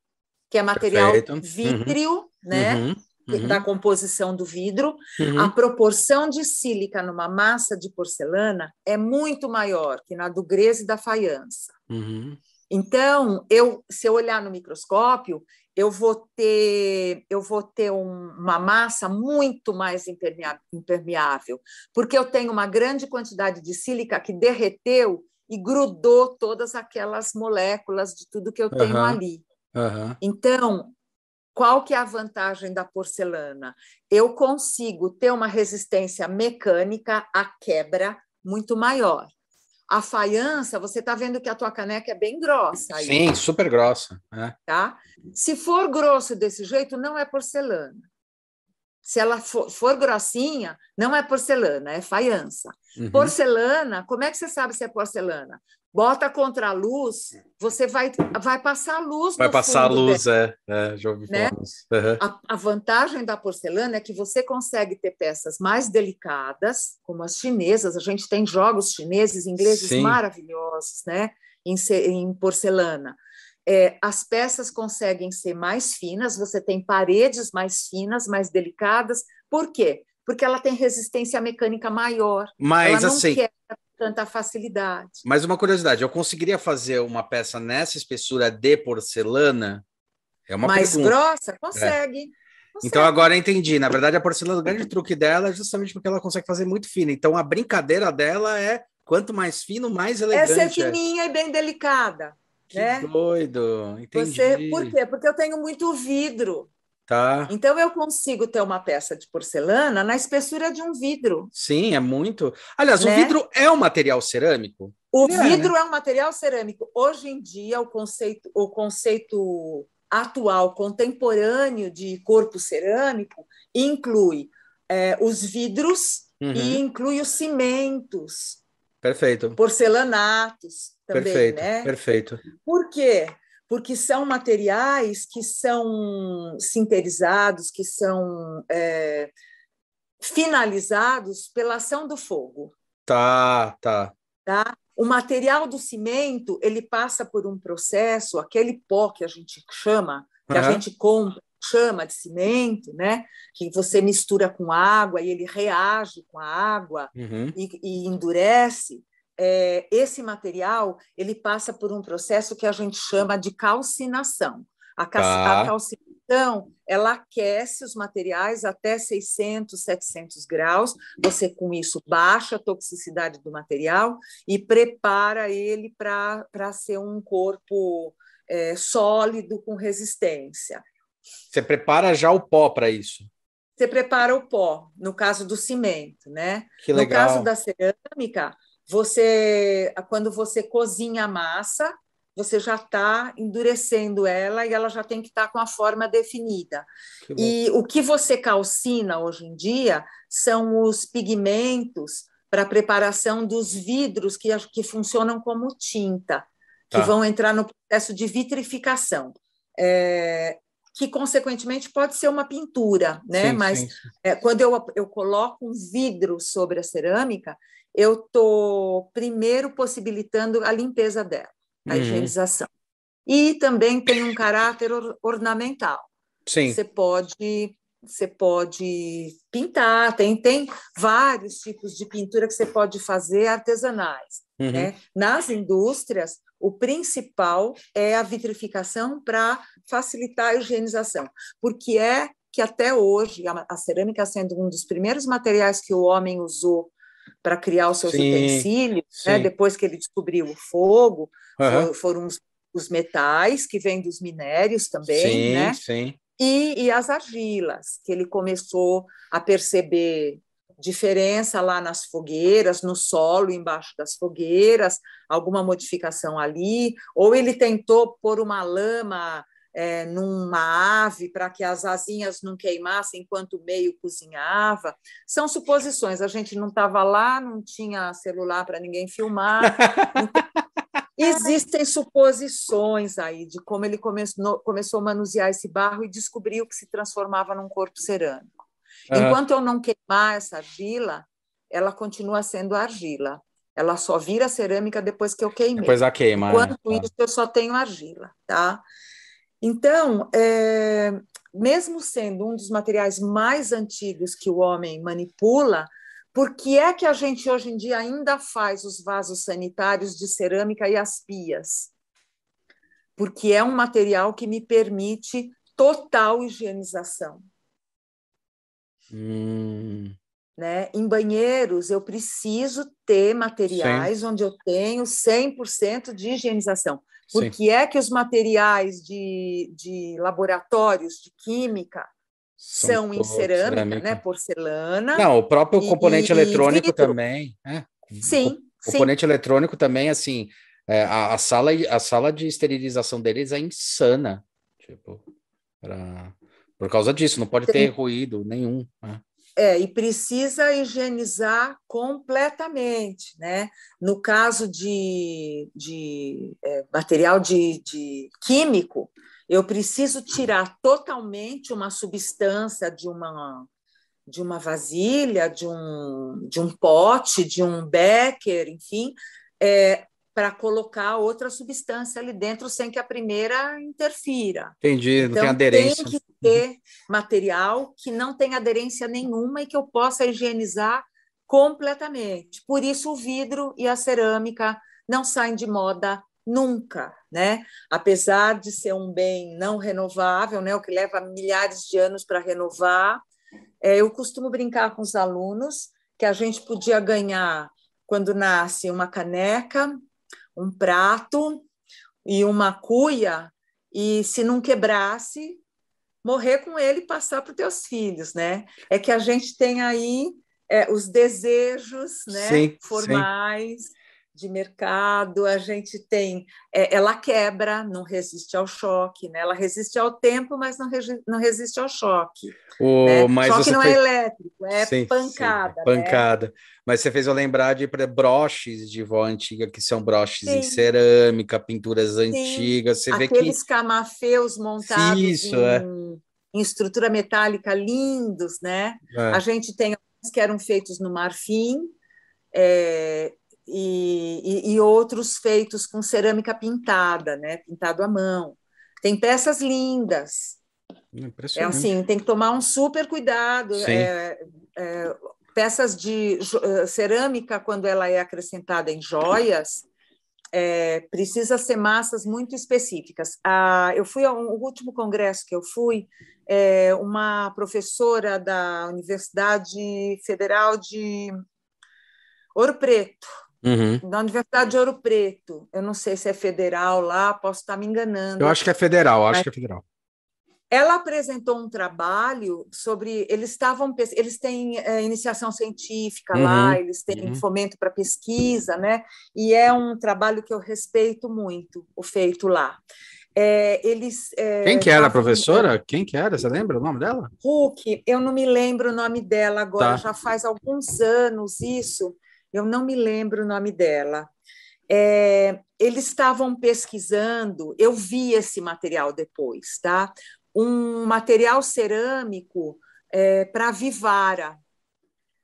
que é material Perfeito. vítreo, uhum. né? Uhum uhum. da composição do vidro, uhum. a proporção de sílica numa massa de porcelana é muito maior que na do grês e da faiança. Uhum. Então, eu, se eu olhar no microscópio, eu vou ter, eu vou ter um, uma massa muito mais impermeável, porque eu tenho uma grande quantidade de sílica que derreteu e grudou todas aquelas moléculas de tudo que eu tenho ali. Uhum. Então, qual que é a vantagem da porcelana? Eu consigo ter uma resistência mecânica à quebra muito maior. A faiança, você está vendo que a tua caneca é bem grossa. Aí, Sim, super grossa. É. Tá? Se for grosso desse jeito, não é porcelana. Se ela for, for grossinha, não é porcelana, é faiança. Uhum. Porcelana, como é que você sabe se é porcelana? Bota contra a luz, você vai, vai passar a luz. Vai passar a luz, é, é, já ouvi né? falar uhum. a, a, vantagem da porcelana é que você consegue ter peças mais delicadas, como as chinesas. A gente tem jogos chineses, ingleses Sim. maravilhosos, né? Em, em porcelana. É, as peças conseguem ser mais finas, você tem paredes mais finas, mais delicadas. Por quê? Porque ela tem resistência mecânica maior. Mas assim. Quer tanta facilidade. Mas uma curiosidade, eu conseguiria fazer uma peça nessa espessura de porcelana? É uma Mais pergunta. grossa? Consegue. É. Então agora entendi. Na verdade, a porcelana, o grande truque dela é justamente porque ela consegue fazer muito fina. Então a brincadeira dela é quanto mais fino, mais elegante. É ser fininha é. e bem delicada. Que né? doido, entendi. Você, por quê? Porque eu tenho muito vidro. Tá. Então eu consigo ter uma peça de porcelana na espessura de um vidro. Sim, é muito. Aliás, né? o vidro é um material cerâmico? O é, vidro né? é um material cerâmico. Hoje em dia, o conceito, o conceito atual, contemporâneo de corpo cerâmico inclui é, os vidros uhum. e inclui os cimentos. Perfeito. Porcelanatos também, perfeito, né? Perfeito. Por quê? Porque são materiais que são sinterizados, que são é, finalizados pela ação do fogo. Tá, tá. Tá? O material do cimento ele passa por um processo, aquele pó que a gente chama, que uhum. a gente compra, chama de cimento, né? Que você mistura com água e ele reage com a água uhum. e, e endurece é, esse material ele passa por um processo que a gente chama de calcinação. A, cal tá. a calcinação ela aquece os materiais até 600, 700 graus. Você com isso baixa a toxicidade do material e prepara ele para ser um corpo é, sólido com resistência. Você prepara já o pó para isso? Você prepara o pó, no caso do cimento, né? Que legal. No caso da cerâmica, você, quando você cozinha a massa, você já está endurecendo ela e ela já tem que estar tá com a forma definida. E o que você calcina hoje em dia são os pigmentos para preparação dos vidros que, que funcionam como tinta, que tá. vão entrar no processo de vitrificação. É, que consequentemente pode ser uma pintura, né? Sim, Mas sim, sim. É, quando eu, eu coloco um vidro sobre a cerâmica, eu estou primeiro possibilitando a limpeza dela, a uhum. higienização. E também tem um caráter or ornamental. Sim. Você pode você pode pintar, tem, tem vários tipos de pintura que você pode fazer artesanais. Uhum. Né? Nas indústrias, o principal é a vitrificação para facilitar a higienização, porque é que até hoje a, a cerâmica sendo um dos primeiros materiais que o homem usou para criar os seus sim, utensílios, né? depois que ele descobriu o fogo, uhum. foram os, os, metais que vêm dos minérios também, sim, né? Sim. E, e as argilas, que ele começou a perceber diferença lá nas fogueiras, no solo embaixo das fogueiras, alguma modificação ali, ou ele tentou pôr uma lama é, numa ave para que as asinhas não queimassem enquanto o meio cozinhava. São suposições, a gente não estava lá, não tinha celular para ninguém filmar. Existem suposições aí de como ele começou, começou a manusear esse barro e descobriu que se transformava num corpo cerâmico. Uhum. Enquanto eu não queimar essa argila, ela continua sendo argila. Ela só vira cerâmica depois que eu queimei. Depois a queima. Enquanto né? isso, eu só tenho argila, tá? Então, é, mesmo sendo um dos materiais mais antigos que o homem manipula, por que é que a gente hoje em dia ainda faz os vasos sanitários de cerâmica e as pias? Porque é um material que me permite total higienização. Hum. Né? Em banheiros, eu preciso ter materiais Sim. onde eu tenho 100% de higienização. Por Sim. que é que os materiais de, de laboratórios de química são, são em cerâmica, cerâmica, né? Porcelana. Não, o próprio componente e, eletrônico e também. Né? Sim. O componente sim. eletrônico também, assim, é, a, a, sala, a sala de esterilização deles é insana. Tipo, pra, por causa disso, não pode sim. ter ruído nenhum. Né? É, e precisa higienizar completamente, né? No caso de, de é, material de, de químico, eu preciso tirar totalmente uma substância de uma de uma vasilha, de um, de um pote, de um becker, enfim, é, para colocar outra substância ali dentro sem que a primeira interfira. Entendi, não então, tem aderência. Tem que ter material que não tem aderência nenhuma e que eu possa higienizar completamente. Por isso o vidro e a cerâmica não saem de moda nunca, né? Apesar de ser um bem não renovável, né, o que leva milhares de anos para renovar, é, eu costumo brincar com os alunos que a gente podia ganhar quando nasce uma caneca, um prato e uma cuia, e se não quebrasse, morrer com ele e passar para os teus filhos, né? É que a gente tem aí é, os desejos né, sim, formais. Sim de mercado, a gente tem, é, ela quebra, não resiste ao choque, né? Ela resiste ao tempo, mas não, não resiste ao choque. O, né? mas choque não é fez... é elétrico, é sim, pancada. Sim, pancada. Né? Mas você fez eu lembrar de broches de vó antiga, que são broches sim. em cerâmica, pinturas antigas. Você Aqueles vê que... Aqueles camafeus montados Isso, em, é. em estrutura metálica lindos, né? É. A gente tem alguns que eram feitos no marfim, é, e, e, e, outros feitos com cerâmica pintada, né? Pintado à mão. Tem peças lindas. É assim, tem que tomar um super cuidado. É, é, peças de eh, cerâmica, quando ela é acrescentada em joias, é, precisa ser massas muito específicas. Ah, eu fui ao último congresso que eu fui, é, uma professora da Universidade Federal de Ouro Preto, Uhum. Da Universidade de Ouro Preto. Eu não sei se é federal lá, posso estar me enganando. Eu acho que é federal, acho que é federal. Ela apresentou um trabalho sobre. Eles estavam. Eles têm é, iniciação científica uhum. lá, eles têm uhum. fomento para pesquisa, né? E é um trabalho que eu respeito muito, o feito lá. É, eles, é, Quem que era a professora? Quem que era? Você lembra o nome dela? Huck, eu não me lembro o nome dela agora, tá. já faz alguns anos isso eu não me lembro o nome dela. É, eles estavam pesquisando, eu vi esse material depois, tá? Um material cerâmico é, para vivara.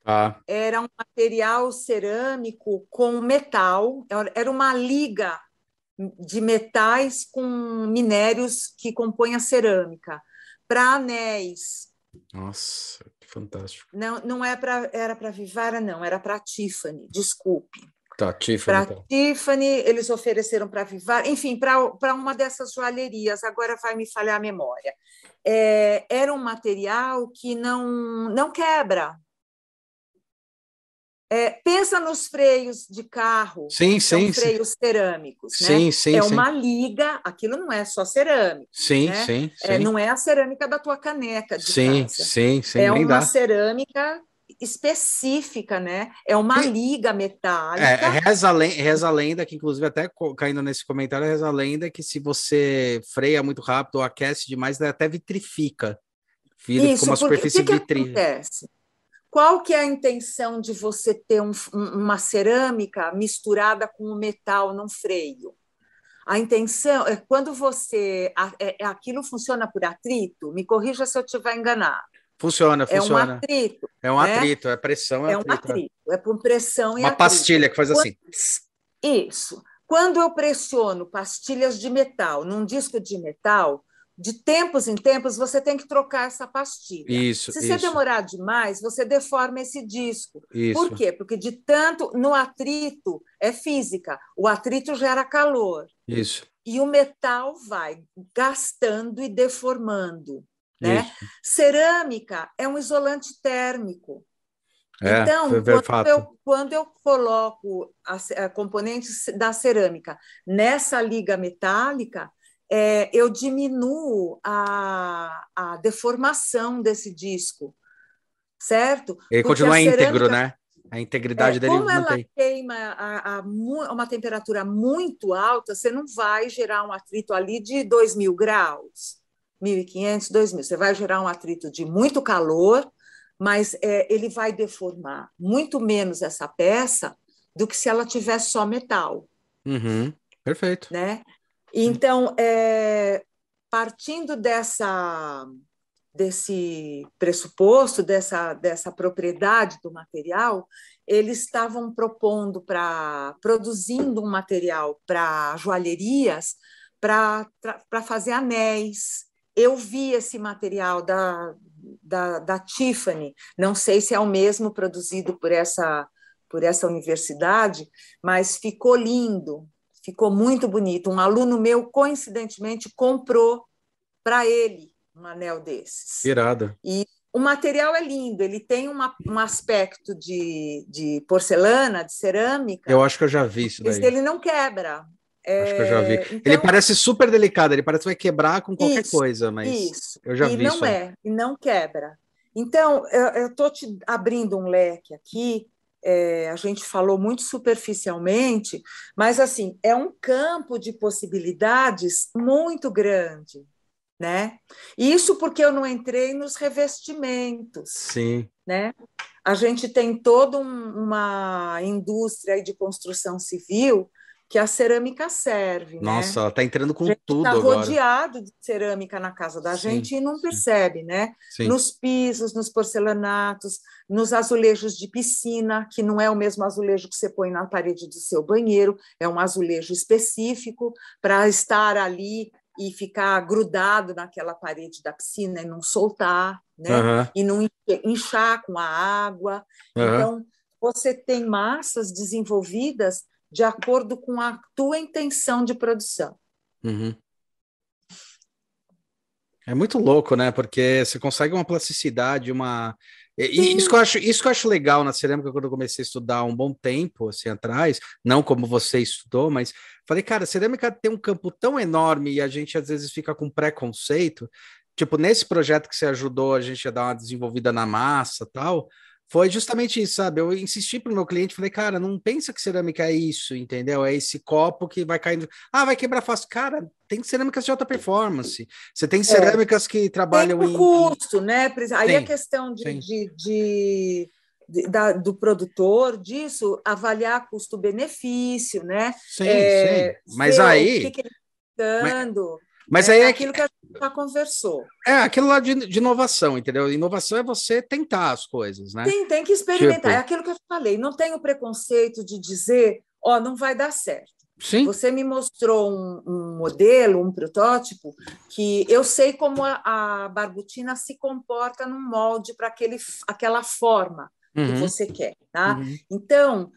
Ah. Era um material cerâmico com metal, era uma liga de metais com minérios que compõem a cerâmica, para anéis. Nossa, Fantástico. Não, não é pra, era para Vivara, não, era para Tiffany, desculpe. Tá, Tiffany. Para então. Tiffany, eles ofereceram para Vivara, enfim, para uma dessas joalherias, agora vai me falhar a memória. É, era um material que não, não quebra, é, pensa nos freios de carro, sim, sim, freios sim. cerâmicos, né? Sim, sim, é uma liga, aquilo não é só cerâmica. Sim, né? sim, é, não é a cerâmica da tua caneca sim, casa. Sim, sim, É uma dá. cerâmica específica, né? É uma liga metálica. É, reza, reza a lenda, que inclusive até caindo nesse comentário, reza a lenda que se você freia muito rápido ou aquece demais, até vitrifica. Vira Isso, uma superfície que, que acontece? Qual que é a intenção de você ter um, uma cerâmica misturada com um metal num freio? A intenção é quando você é, é, aquilo funciona por atrito. Me corrija se eu estiver enganado. Funciona, funciona. É um atrito. É um né? atrito, é pressão, é, é atrito. um atrito. É por pressão e Uma atrito. pastilha que faz quando, assim. Isso. Quando eu pressiono pastilhas de metal num disco de metal, de tempos em tempos, você tem que trocar essa pastilha. Isso. Se isso. você demorar demais, você deforma esse disco. Isso. Por quê? Porque de tanto. No atrito, é física. O atrito gera calor. Isso. E o metal vai gastando e deformando. Né? Cerâmica é um isolante térmico. É, então, quando eu, quando eu, coloco a, a componentes da cerâmica nessa liga metálica, é, eu diminuo a, a deformação desse disco, certo? Ele Porque continua cerâmica, íntegro, né? A integridade é, dele como ela queima a, a, a, uma temperatura muito alta, você não vai gerar um atrito ali de 2.000 graus, 1.500, 2.000. Você vai gerar um atrito de muito calor, mas é, ele vai deformar muito menos essa peça do que se ela tiver só metal. Uhum. Perfeito. Né? Então, é, partindo dessa desse pressuposto, dessa, dessa propriedade do material, eles estavam propondo para produzindo um material para joalherias para fazer anéis. Eu vi esse material da, da, da Tiffany, não sei se é o mesmo produzido por essa, por essa universidade, mas ficou lindo, ficou muito bonito. Um aluno meu, coincidentemente, comprou para ele um anel desses. Irada. E o material é lindo, ele tem uma, um aspecto de, de porcelana, de cerâmica. Eu acho que eu já vi isso daí. Ele não quebra. É, acho que eu já vi. Então, ele parece super delicado, ele parece que vai quebrar com qualquer isso, coisa, mas isso. eu já e vi não isso. é, e não quebra. Então, eu estou te abrindo um leque aqui, é, a gente falou muito superficialmente, mas assim, é um campo de possibilidades muito grande né? Isso porque eu não entrei nos revestimentos. Sim. Né? A gente tem toda um, uma indústria de construção civil que a cerâmica serve. Né? Nossa, né? ela está entrando com tudo tá agora. rodeado de cerâmica na casa da sim, gente e não percebe, né? Sim. Nos pisos, nos porcelanatos, nos azulejos de piscina, que não é o mesmo azulejo que você põe na parede do seu banheiro, é um azulejo específico para estar ali e ficar grudado naquela parede da piscina e não soltar, né? Uhum. E não inchar com a água. Uhum. Então, você tem massas desenvolvidas de acordo com a tua intenção de produção. Uhum. É muito louco, né? Porque você consegue uma plasticidade, uma e isso que, eu acho, isso que eu acho legal na cerâmica, quando eu comecei a estudar um bom tempo assim atrás, não como você estudou, mas falei, cara, a cerâmica tem um campo tão enorme e a gente às vezes fica com preconceito. Tipo, nesse projeto que você ajudou a gente a dar uma desenvolvida na massa tal, foi justamente isso, sabe? Eu insisti para o meu cliente, falei, cara, não pensa que cerâmica é isso, entendeu? É esse copo que vai caindo. Ah, vai quebrar fácil. Cara, tem cerâmicas de alta performance. Você tem é. cerâmicas é. que trabalham tem em. custo, né? Aí a questão de, de, de, de da, do produtor disso, avaliar custo-benefício, né? Sim, é, sim. Mas aí. O que, que ele está dando. Mas é, aí é aquilo que a gente já conversou. É aquilo lá de, de, inovação, entendeu? Inovação é você tentar as coisas, né? Tem, tem que experimentar. Tipo... É aquilo que eu falei. Não tenho preconceito de dizer, ó, oh, não vai dar certo. Sim. Você me mostrou um, um, modelo, um protótipo, que eu sei como a, a barbutina se comporta num molde para aquela forma uhum. que você quer. Tá? Uhum. Então,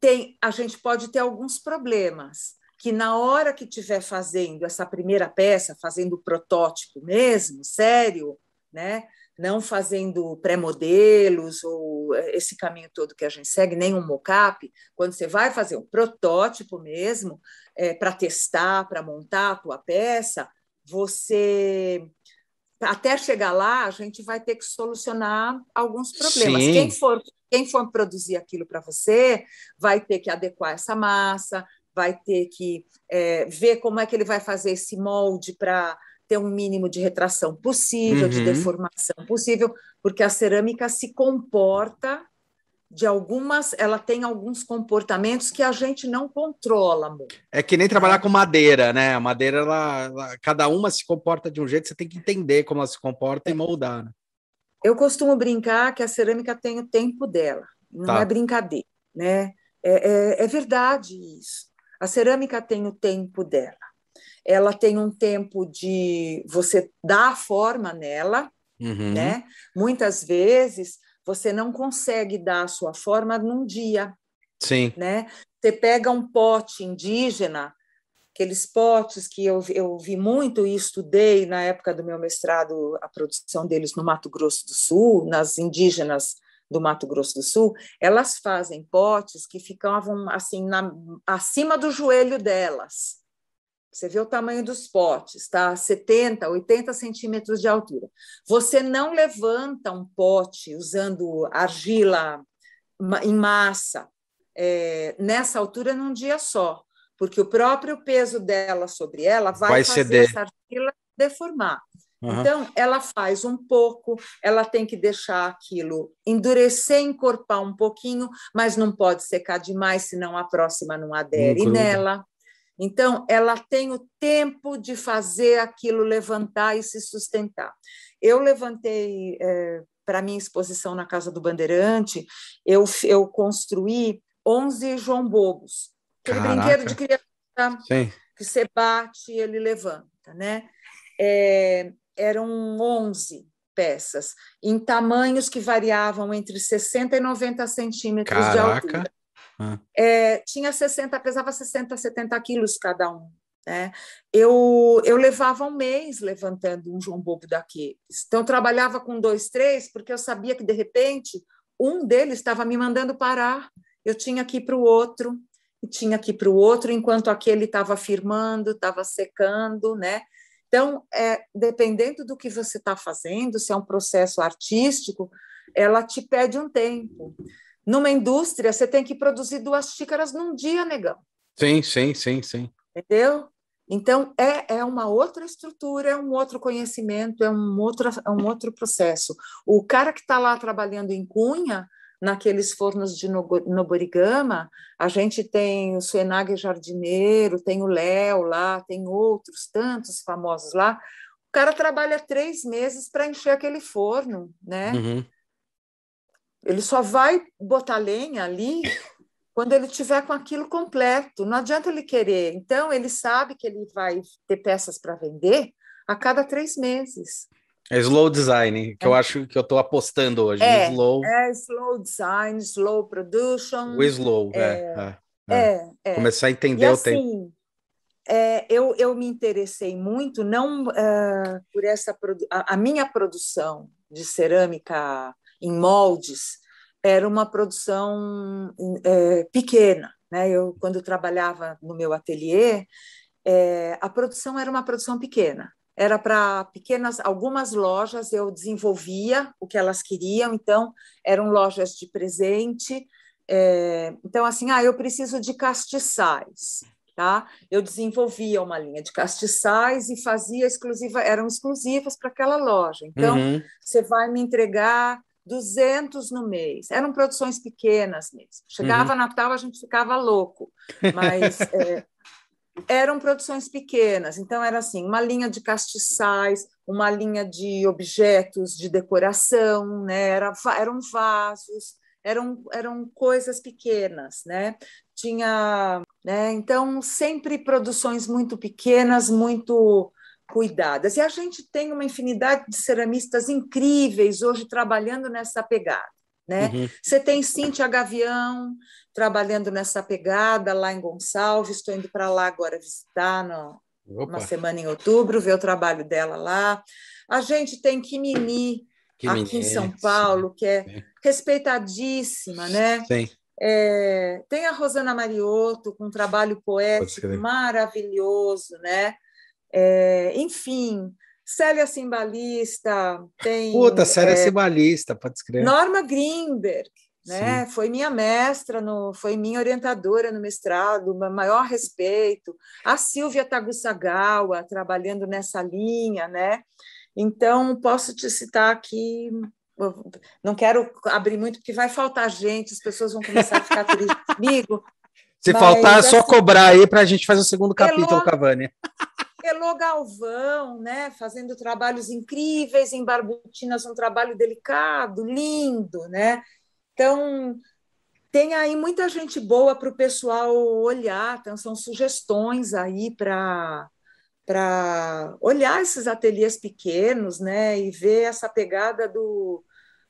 tem, a gente pode ter alguns problemas que na hora que estiver fazendo essa primeira peça, fazendo o protótipo mesmo, sério, né? não fazendo pré-modelos ou esse caminho todo que a gente segue, nem um mock-up, quando você vai fazer um protótipo mesmo, é, para testar, para montar a tua peça, você até chegar lá, a gente vai ter que solucionar alguns problemas. Sim. Quem for, quem for produzir aquilo para você vai ter que adequar essa massa, vai ter que é, ver como é que ele vai fazer esse molde para ter um mínimo de retração possível, uhum. de deformação possível, porque a cerâmica se comporta de algumas, ela tem alguns comportamentos que a gente não controla muito. É que nem trabalhar com madeira, né? A madeira, ela, ela, cada uma se comporta de um jeito, você tem que entender como ela se comporta é. e moldar. Né? Eu costumo brincar que a cerâmica tem o tempo dela, não tá. é brincadeira, né? É, é, é verdade isso. A cerâmica tem o tempo dela. Ela tem um tempo de você dar forma nela, uhum. né? Muitas vezes você não consegue dar a sua forma num dia. Sim. Né? Você pega um pote indígena, aqueles potes que eu, eu vi muito e estudei na época do meu mestrado, a produção deles no Mato Grosso do Sul, nas indígenas do Mato Grosso do Sul, elas fazem potes que ficavam assim na, acima do joelho delas. Você vê o tamanho dos potes, tá? 70, 80 centímetros de altura. Você não levanta um pote usando argila em massa é, nessa altura num dia só, porque o próprio peso dela sobre ela vai, vai fazer ceder. essa argila deformar. Uhum. Então, ela faz um pouco, ela tem que deixar aquilo endurecer, encorpar um pouquinho, mas não pode secar demais, senão a próxima não adere nela. Então, ela tem o tempo de fazer aquilo levantar e se sustentar. Eu levantei é, para minha exposição na Casa do Bandeirante, eu, eu construí 11 João Bobos, aquele Caraca. brinquedo de criança Sim. que você bate e ele levanta, né? É, eram 11 peças, em tamanhos que variavam entre 60 e 90 centímetros Caraca. de altura. Ah. É, tinha 60, pesava 60, 70 quilos cada um. Né? Eu, eu levava um mês levantando um João Bobo daqueles. Então, trabalhava com dois, três, porque eu sabia que, de repente, um deles estava me mandando parar. Eu tinha que ir para o outro, e tinha que ir para o outro, enquanto aquele estava firmando, estava secando, né? Então, é, dependendo do que você está fazendo, se é um processo artístico, ela te pede um tempo. Numa indústria, você tem que produzir duas xícaras num dia, negão. Sim, sim, sim, sim. Entendeu? Então, é, é uma outra estrutura, é um outro conhecimento, é um outro, é um outro processo. O cara que está lá trabalhando em Cunha, naqueles fornos de Noborigama, a gente tem o Suenag Jardineiro, tem o Léo lá, tem outros tantos famosos lá. O cara trabalha três meses para encher aquele forno, né? Uhum. Ele só vai botar lenha ali quando ele tiver com aquilo completo. Não adianta ele querer. Então, ele sabe que ele vai ter peças para vender a cada três meses. É slow design, que é. eu acho que eu estou apostando hoje. É, slow... é slow design, slow production. O slow, é. É, é, é. é. Começar a entender e, o assim, tempo. É, eu, eu me interessei muito, não uh, por essa a, a minha produção de cerâmica em moldes era uma produção é, pequena. Né? Eu, quando trabalhava no meu ateliê, é, a produção era uma produção pequena. Era para pequenas, algumas lojas eu desenvolvia o que elas queriam, então eram lojas de presente. É, então, assim, ah, eu preciso de castiçais. Tá? Eu desenvolvia uma linha de castiçais e fazia exclusiva, eram exclusivas para aquela loja. Então, uhum. você vai me entregar 200 no mês. Eram produções pequenas mesmo. Chegava uhum. Natal, a gente ficava louco, mas é, eram produções pequenas. Então, era assim: uma linha de castiçais, uma linha de objetos de decoração, né? Era, eram vasos, eram, eram coisas pequenas, né? Tinha, né? Então, sempre produções muito pequenas, muito cuidadas. E a gente tem uma infinidade de ceramistas incríveis hoje trabalhando nessa pegada. Né? Uhum. Você tem Cíntia Gavião trabalhando nessa pegada lá em Gonçalves, estou indo para lá agora visitar no, uma semana em outubro, ver o trabalho dela lá. A gente tem Kimini, aqui em São Paulo, que é, é. respeitadíssima, né? Sim. É, tem a Rosana Mariotto com um trabalho poético maravilhoso, né? É, enfim, Célia Simbalista, tem. Puta, Célia é, Simbalista, pode escrever. Norma Greenberg, né? Foi minha mestra, no, foi minha orientadora no mestrado, maior respeito. A Silvia Tagussagawa, trabalhando nessa linha, né? Então, posso te citar aqui. Não quero abrir muito, porque vai faltar gente, as pessoas vão começar a ficar tristes comigo. Se mas, faltar, é só assim, cobrar aí para a gente fazer o segundo capítulo, Cavani. Elô Galvão, né, fazendo trabalhos incríveis em Barbutinas, um trabalho delicado, lindo, né? Então, tem aí muita gente boa para o pessoal olhar, então são sugestões aí para para olhar esses ateliês pequenos, né, e ver essa pegada do,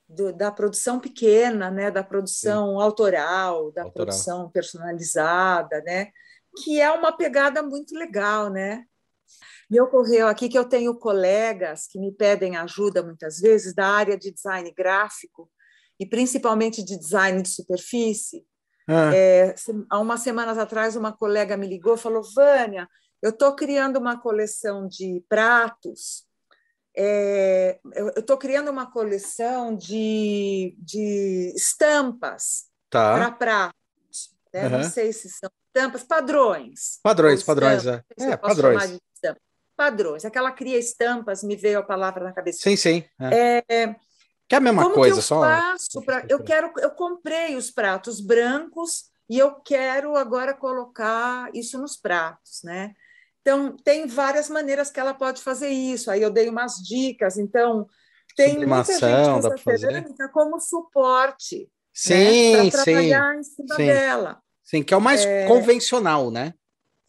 do da produção pequena, né, da produção Sim. autoral, da autoral. produção personalizada, né, que é uma pegada muito legal, né? Me ocorreu aqui que eu tenho colegas que me pedem ajuda muitas vezes da área de design gráfico e principalmente de design de superfície. Ah. É, há umas semanas atrás, uma colega me ligou e falou: Vânia, eu estou criando uma coleção de pratos, é, eu estou criando uma coleção de, de estampas tá. para pratos. Né? Uhum. Não sei se são estampas, padrões. Padrões, padrões, é. é padrões. Padrões. Aquela cria estampas, me veio a palavra na cabeça. Sim, sim. É. É, que é a mesma coisa, eu só. Faço pra, eu quero, eu comprei os pratos brancos e eu quero agora colocar isso nos pratos, né? Então, tem várias maneiras que ela pode fazer isso. Aí eu dei umas dicas. Então, tem muita gente que usa cerâmica como suporte. Né, sim, né? Para trabalhar em cima sim. dela. Sim, que é o mais é... convencional, né?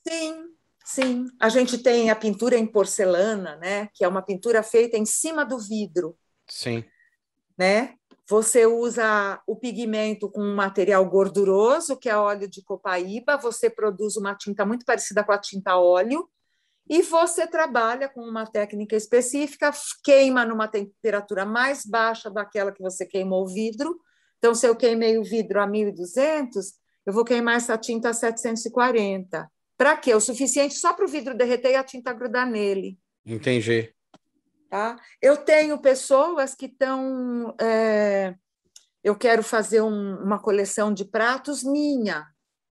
Sim, sim. A gente tem a pintura em porcelana, né? Que é uma pintura feita em cima do vidro. Sim. Né? Você usa o pigmento com um material gorduroso, que é óleo de copaíba, você produz uma tinta muito parecida com a tinta óleo, e você trabalha com uma técnica específica, queima numa temperatura mais baixa daquela que você queimou o vidro. Então, se eu queimei o vidro a 1200, eu vou queimar essa tinta a 740. Para quê? O suficiente só para o vidro derreter e a tinta grudar nele. Entendi. Tá? Eu tenho pessoas que estão. É, eu quero fazer um, uma coleção de pratos minha,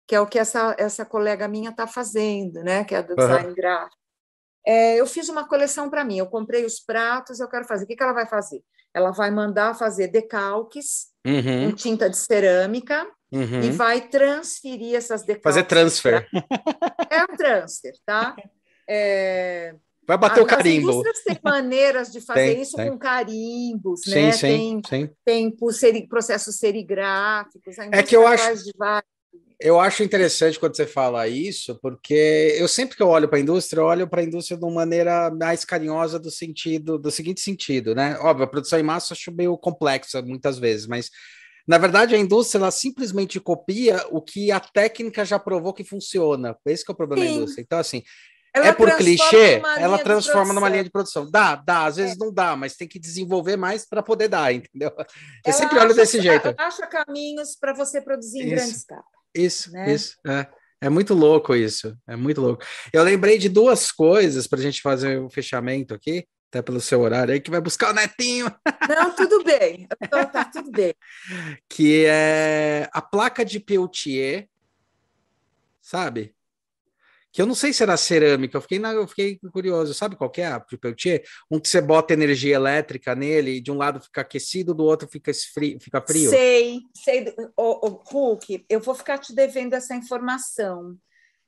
que é o que essa, essa colega minha está fazendo, né? que é do design uhum. gráfico. É, eu fiz uma coleção para mim, eu comprei os pratos, eu quero fazer. O que, que ela vai fazer? Ela vai mandar fazer decalques uhum. em tinta de cerâmica uhum. e vai transferir essas decalques. Fazer transfer. É um transfer, tá? É, Vai bater o carimbo. As indústrias têm maneiras de fazer tem, isso tem. com carimbos, sim, né? Sim, tem, sim. tem por seri, processos serigráficos. é que eu acho, eu acho interessante quando você fala isso, porque eu sempre que eu olho para a indústria, eu olho para a indústria de uma maneira mais carinhosa do sentido, do seguinte sentido, né? Óbvio, a produção em massa eu acho meio complexa muitas vezes, mas na verdade, a indústria ela simplesmente copia o que a técnica já provou que funciona. Esse que é o problema Sim. da indústria. Então, assim, ela é por clichê, ela transforma numa linha de produção. Dá, dá, às vezes é. não dá, mas tem que desenvolver mais para poder dar, entendeu? Eu ela sempre olho desse jeito. Acha caminhos para você produzir em grande escala. Isso, né? isso. É. é muito louco isso, é muito louco. Eu lembrei de duas coisas para a gente fazer o fechamento aqui, até pelo seu horário aí, que vai buscar o netinho. Não, tudo bem, tô, tá tudo bem. Que é a placa de Peltier, sabe? que eu não sei se era cerâmica, eu fiquei, na, eu fiquei curioso. Sabe qual que é a Peltier? Um que você bota energia elétrica nele e de um lado fica aquecido, do outro fica frio. Fica frio. Sei, sei. O, o Hulk, eu vou ficar te devendo essa informação.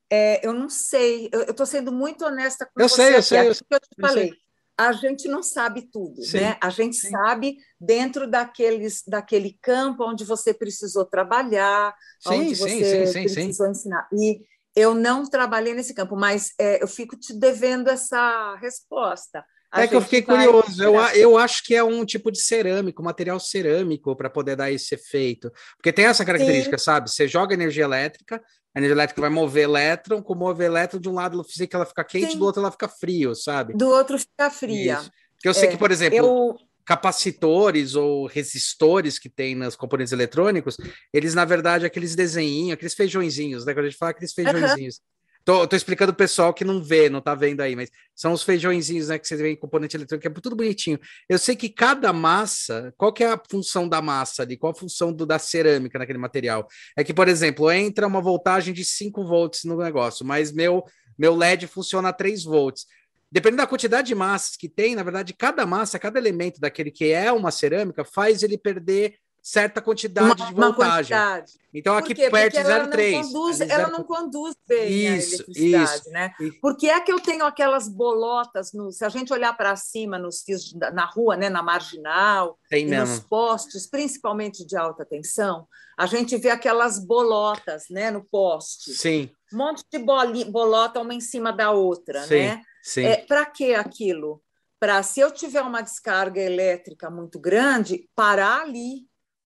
É, eu não sei, eu estou sendo muito honesta com eu você. Sei, eu sei, eu sei. eu te falei. A gente não sabe tudo, sim, né? A gente sim. sabe dentro daqueles, daquele campo onde você precisou trabalhar, sim, onde você precisou ensinar. E eu não trabalhei nesse campo, mas é, eu fico te devendo essa resposta. A é que eu fiquei curioso. Eu, eu acho que é um tipo de cerâmico, material cerâmico, para poder dar esse efeito. Porque tem essa característica, Sim. sabe? Você joga energia elétrica, a energia elétrica vai mover elétron, com mover elétron, de um lado que ela fica quente, Sim. do outro ela fica frio, sabe? Do outro fica fria. Isso. Porque eu sei é, que, por exemplo, eu capacitores ou resistores que tem nos componentes eletrônicos, eles, na verdade, aqueles desenhinhos, aqueles feijõezinhos, né? Quando a gente fala aqueles feijõezinhos. Uhum. Tô, tô explicando o pessoal que não vê, não tá vendo aí, mas são os feijõezinhos, né, que você vê em componente eletrônico, é tudo bonitinho. Eu sei que cada massa, qual que é a função da massa ali? Qual a função do, da cerâmica naquele material? É que, por exemplo, entra uma voltagem de 5 volts no negócio, mas meu, meu LED funciona a 3 volts. Dependendo da quantidade de massas que tem, na verdade, cada massa, cada elemento daquele que é uma cerâmica faz ele perder certa quantidade uma, de voltagem. Quantidade. Então aqui perto de 0,3. Ela não conduz bem isso, a eletricidade, isso, né? Isso. Por que é que eu tenho aquelas bolotas, no, se a gente olhar para cima nos fios na rua, né, na marginal, Tem e nos postes, principalmente de alta tensão, a gente vê aquelas bolotas, né, no poste. Sim. Um monte de bolota uma em cima da outra, Sim. né? Sim. É, Para que aquilo? Para, se eu tiver uma descarga elétrica muito grande, parar ali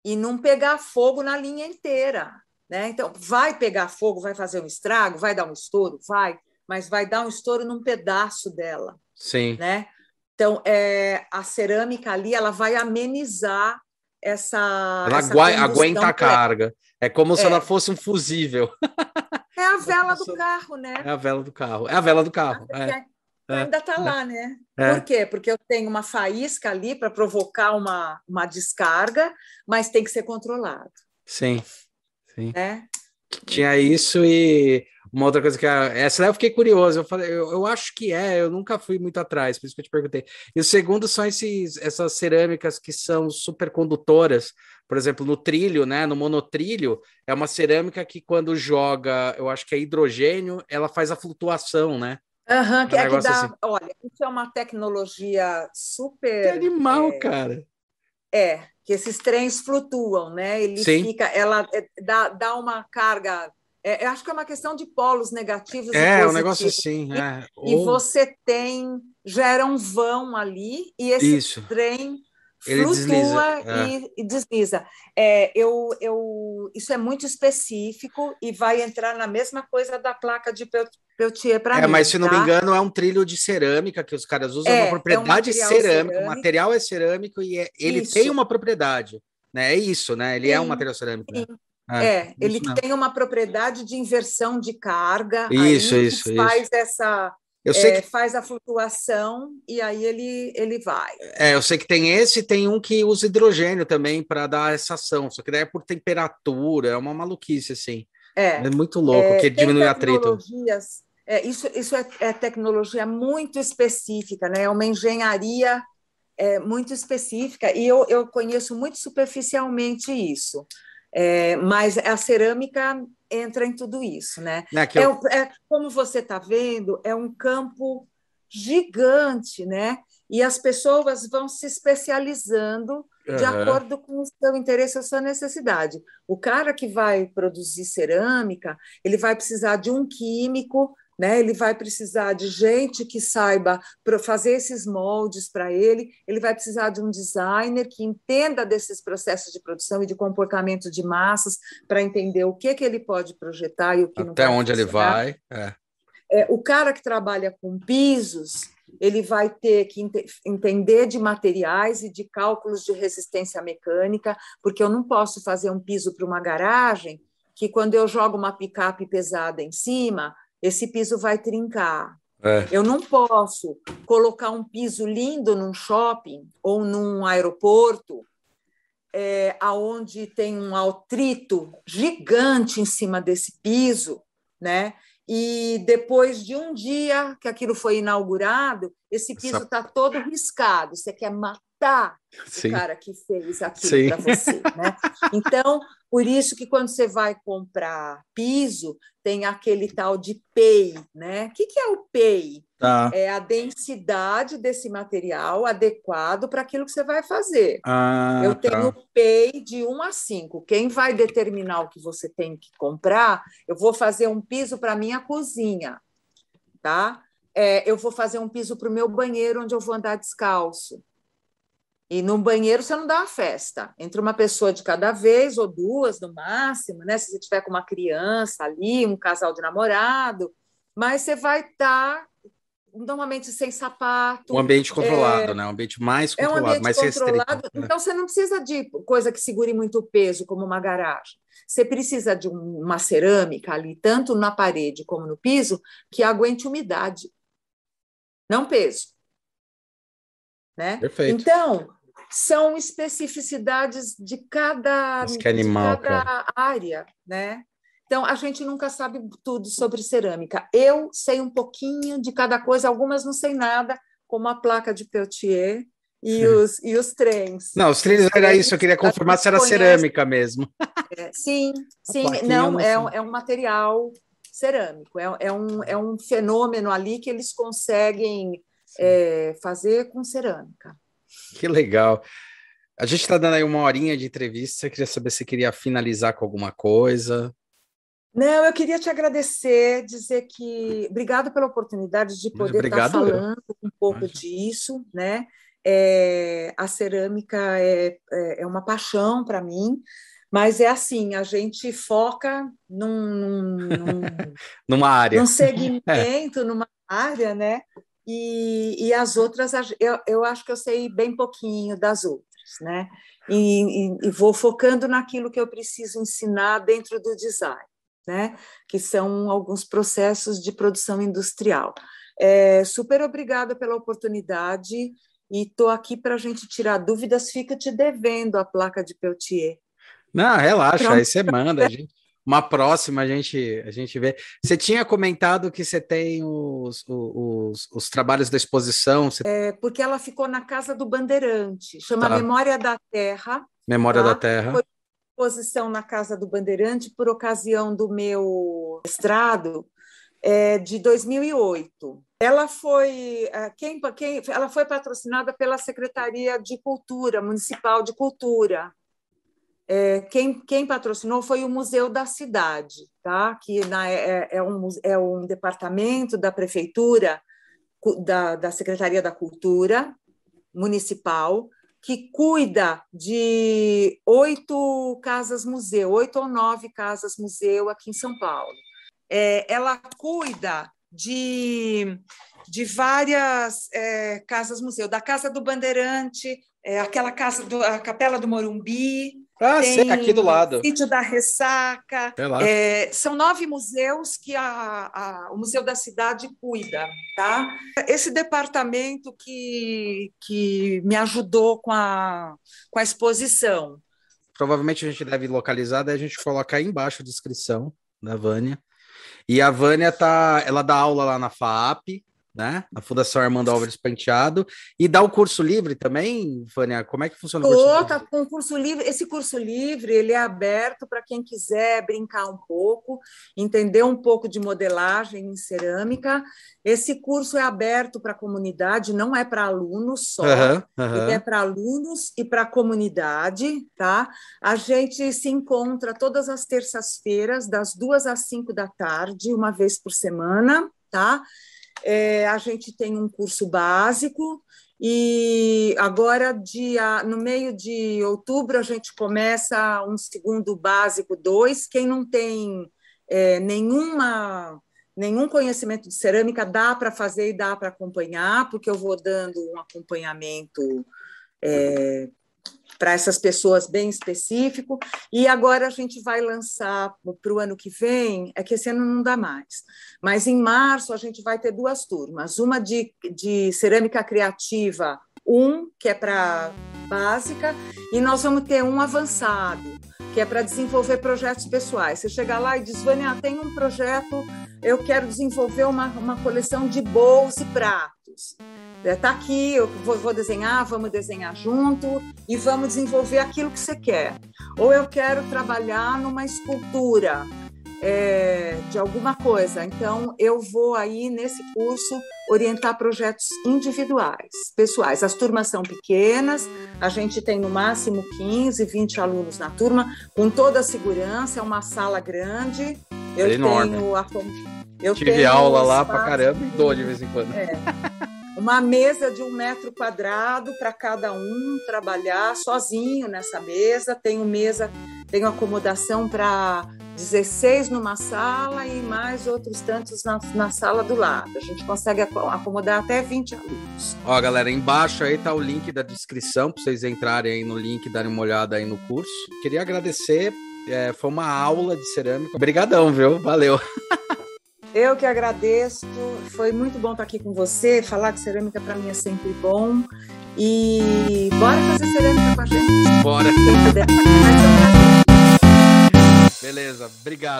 e não pegar fogo na linha inteira. Né? Então, vai pegar fogo, vai fazer um estrago, vai dar um estouro? Vai, mas vai dar um estouro num pedaço dela. Sim. Né? Então, é, a cerâmica ali ela vai amenizar essa. Ela essa aguenta a carga. É como é. se ela fosse um fusível. É a vela do carro, né? É a vela do carro. É a vela do carro. É. É, ainda está lá, né? É. Por quê? Porque eu tenho uma faísca ali para provocar uma, uma descarga, mas tem que ser controlado. Sim, sim. Né? Tinha isso e uma outra coisa que essa eu fiquei curioso. Eu falei, eu, eu, acho que é, eu nunca fui muito atrás, por isso que eu te perguntei. E o segundo são esses, essas cerâmicas que são supercondutoras, por exemplo, no trilho, né? No monotrilho, é uma cerâmica que quando joga, eu acho que é hidrogênio, ela faz a flutuação, né? Aham, uhum, que, um é que dá. Assim. Olha, isso é uma tecnologia super. Que animal, é, cara. É, que esses trens flutuam, né? Ele Sim. fica, ela é, dá, dá uma carga é, eu acho que é uma questão de polos negativos é, e um negócio assim. É. E, Ou... você tem, gera um vão ali, e esse Isso. trem Ele flutua desliza. É. E, e, desliza. É, eu, eu, isso é muito específico e vai entrar na mesma coisa da placa de Peltier para é, mim. Mas se não tá? me engano, é um trilho de cerâmica que os caras usam, é, uma propriedade é um cerâmica, o material é cerâmico e é, ele isso. tem uma propriedade. Né? É isso, né? Ele sim, é um material cerâmico. Né? É, é ele tem uma propriedade de inversão de carga. Isso, isso, faz isso. essa. Eu sei é, que... faz a flutuação e aí ele, ele vai. É, eu sei que tem esse tem um que usa hidrogênio também para dar essa ação, só que daí é por temperatura, é uma maluquice, assim. É, é muito louco, é, que diminui atrito. É, isso isso é, é, tecnologia muito específica, né? É uma engenharia é, muito específica, e eu, eu conheço muito superficialmente isso. É, mas a cerâmica entra em tudo isso, né? É, eu... é, é como você está vendo, é um campo gigante, né? E as pessoas vão se especializando de uhum. acordo com o seu interesse, a sua necessidade. O cara que vai produzir cerâmica, ele vai precisar de um químico né? Ele vai precisar de gente que saiba fazer esses moldes para ele, ele vai precisar de um designer que entenda desses processos de produção e de comportamento de massas para entender o que, que ele pode projetar e o que Até não Até onde ele vai. É. É, o cara que trabalha com pisos, ele vai ter que ent entender de materiais e de cálculos de resistência mecânica, porque eu não posso fazer um piso para uma garagem que quando eu jogo uma picape pesada em cima, esse piso vai trincar. É. Eu não posso colocar um piso lindo num shopping ou num aeroporto, é, aonde tem um atrito gigante em cima desse piso, né? E depois de um dia que aquilo foi inaugurado, esse piso está Essa... todo riscado. Você quer matar Sim. o cara que fez aquilo para você, né? Então, por isso que quando você vai comprar piso, tem aquele tal de PEI, né? O que, que é o PEI? Tá. É a densidade desse material adequado para aquilo que você vai fazer. Ah, Eu tá. tenho PEI de 1 a 5. Quem vai determinar o que você tem que comprar? Eu vou fazer um piso para minha cozinha, tá? É, eu vou fazer um piso para o meu banheiro onde eu vou andar descalço. E num banheiro você não dá uma festa. Entre uma pessoa de cada vez, ou duas no máximo, né? Se você tiver com uma criança ali, um casal de namorado, mas você vai estar tá, normalmente sem sapato. Um ambiente controlado, é, né? Um ambiente mais controlado, é um ambiente mais controlado. Restrito, né? Então você não precisa de coisa que segure muito peso, como uma garagem. Você precisa de uma cerâmica ali, tanto na parede como no piso, que aguente umidade, não peso. Né? Perfeito. Então, são especificidades de cada, que animal, de cada área, né? Então, a gente nunca sabe tudo sobre cerâmica. Eu sei um pouquinho de cada coisa, algumas não sei nada, como a placa de Peltier e os, e os trens. Não, os trens era isso, eu queria confirmar se era conhece. cerâmica mesmo. É, sim, sim, não, não é, é um material cerâmico, é, é, um, é um fenômeno ali que eles conseguem é, fazer com cerâmica. Que legal. A gente está dando aí uma horinha de entrevista. Eu queria saber se queria finalizar com alguma coisa. Não, eu queria te agradecer, dizer que obrigado pela oportunidade de poder estar falando eu. um pouco Imagina. disso, né? É, a cerâmica é, é, é uma paixão para mim, mas é assim, a gente foca num, num, num numa área, num segmento, é. numa área, né? E, e as outras, eu, eu acho que eu sei bem pouquinho das outras, né? E, e, e, vou focando naquilo que eu preciso ensinar dentro do design, né? Que são alguns processos de produção industrial. É, super obrigada pela oportunidade e estou aqui para a gente tirar dúvidas. Fica te devendo a placa de Peltier. Não, relaxa, aí você manda. A gente, uma próxima a gente, a gente vê. Você tinha comentado que você tem os, os, os trabalhos da exposição. Você... É, porque ela ficou na Casa do Bandeirante, chama tá. Memória da Terra. Memória tá? da Terra. Foi exposição na Casa do Bandeirante por ocasião do meu estrado é, de 2008. Ela foi é, quem, quem, ela foi patrocinada pela Secretaria de Cultura Municipal de Cultura é, quem, quem, patrocinou foi o Museu da Cidade, tá? que na, é, é, um, é um departamento da Prefeitura, da, da Secretaria da Cultura Municipal, que cuida de oito casas-museu, oito ou nove casas-museu aqui em São Paulo. É, ela cuida de, de várias é, casas-museu, da Casa do Bandeirante, é, aquela casa, do, a Capela do Morumbi, ah, tem sei, aqui do lado. Sítio da Ressaca. É, são nove museus que a, a, o Museu da Cidade cuida. Tá? Esse departamento que, que me ajudou com a, com a exposição. Provavelmente a gente deve localizar, daí a gente coloca aí embaixo a descrição da Vânia. E a Vânia tá, ela dá aula lá na FAP, né? Na Fundação Armando Álvares Penteado. E dá o curso livre também, Vânia? Como é que funciona o curso livre? Tá com curso livre. Esse curso livre ele é aberto para quem quiser brincar um pouco, entender um pouco de modelagem em cerâmica. Esse curso é aberto para a comunidade, não é para alunos só, uhum, uhum. ele é para alunos e para a comunidade, tá? A gente se encontra todas as terças-feiras, das duas às cinco da tarde, uma vez por semana, tá? É, a gente tem um curso básico e agora, dia, no meio de outubro, a gente começa um segundo básico 2. Quem não tem é, nenhuma nenhum conhecimento de cerâmica dá para fazer e dá para acompanhar, porque eu vou dando um acompanhamento é, para essas pessoas bem específico. E agora a gente vai lançar para o ano que vem, é que esse ano não dá mais, mas em março a gente vai ter duas turmas, uma de, de cerâmica criativa, um que é para básica, e nós vamos ter um avançado, que é para desenvolver projetos pessoais. Você chega lá e diz, Vânia, tem um projeto, eu quero desenvolver uma, uma coleção de bolos e pratos está é, aqui, eu vou, vou, desenhar, vamos desenhar junto e vamos desenvolver aquilo que você quer. Ou eu quero trabalhar numa escultura é, de alguma coisa, então eu vou aí nesse curso orientar projetos individuais, pessoais. As turmas são pequenas, a gente tem no máximo 15, 20 alunos na turma, com toda a segurança, é uma sala grande. Eu é enorme. tenho a eu Tive tenho aula lá para caramba e dou de vez em quando. É. uma mesa de um metro quadrado para cada um trabalhar sozinho nessa mesa. Tenho mesa, tenho acomodação para 16 numa sala e mais outros tantos na, na sala do lado. A gente consegue acomodar até 20 alunos. Ó, galera, embaixo aí tá o link da descrição para vocês entrarem aí no link e darem uma olhada aí no curso. Queria agradecer, é, foi uma aula de cerâmica. Obrigadão, viu? Valeu. Eu que agradeço, foi muito bom estar aqui com você. Falar de cerâmica para mim é sempre bom. E bora fazer cerâmica com a gente. Bora. Beleza, obrigado.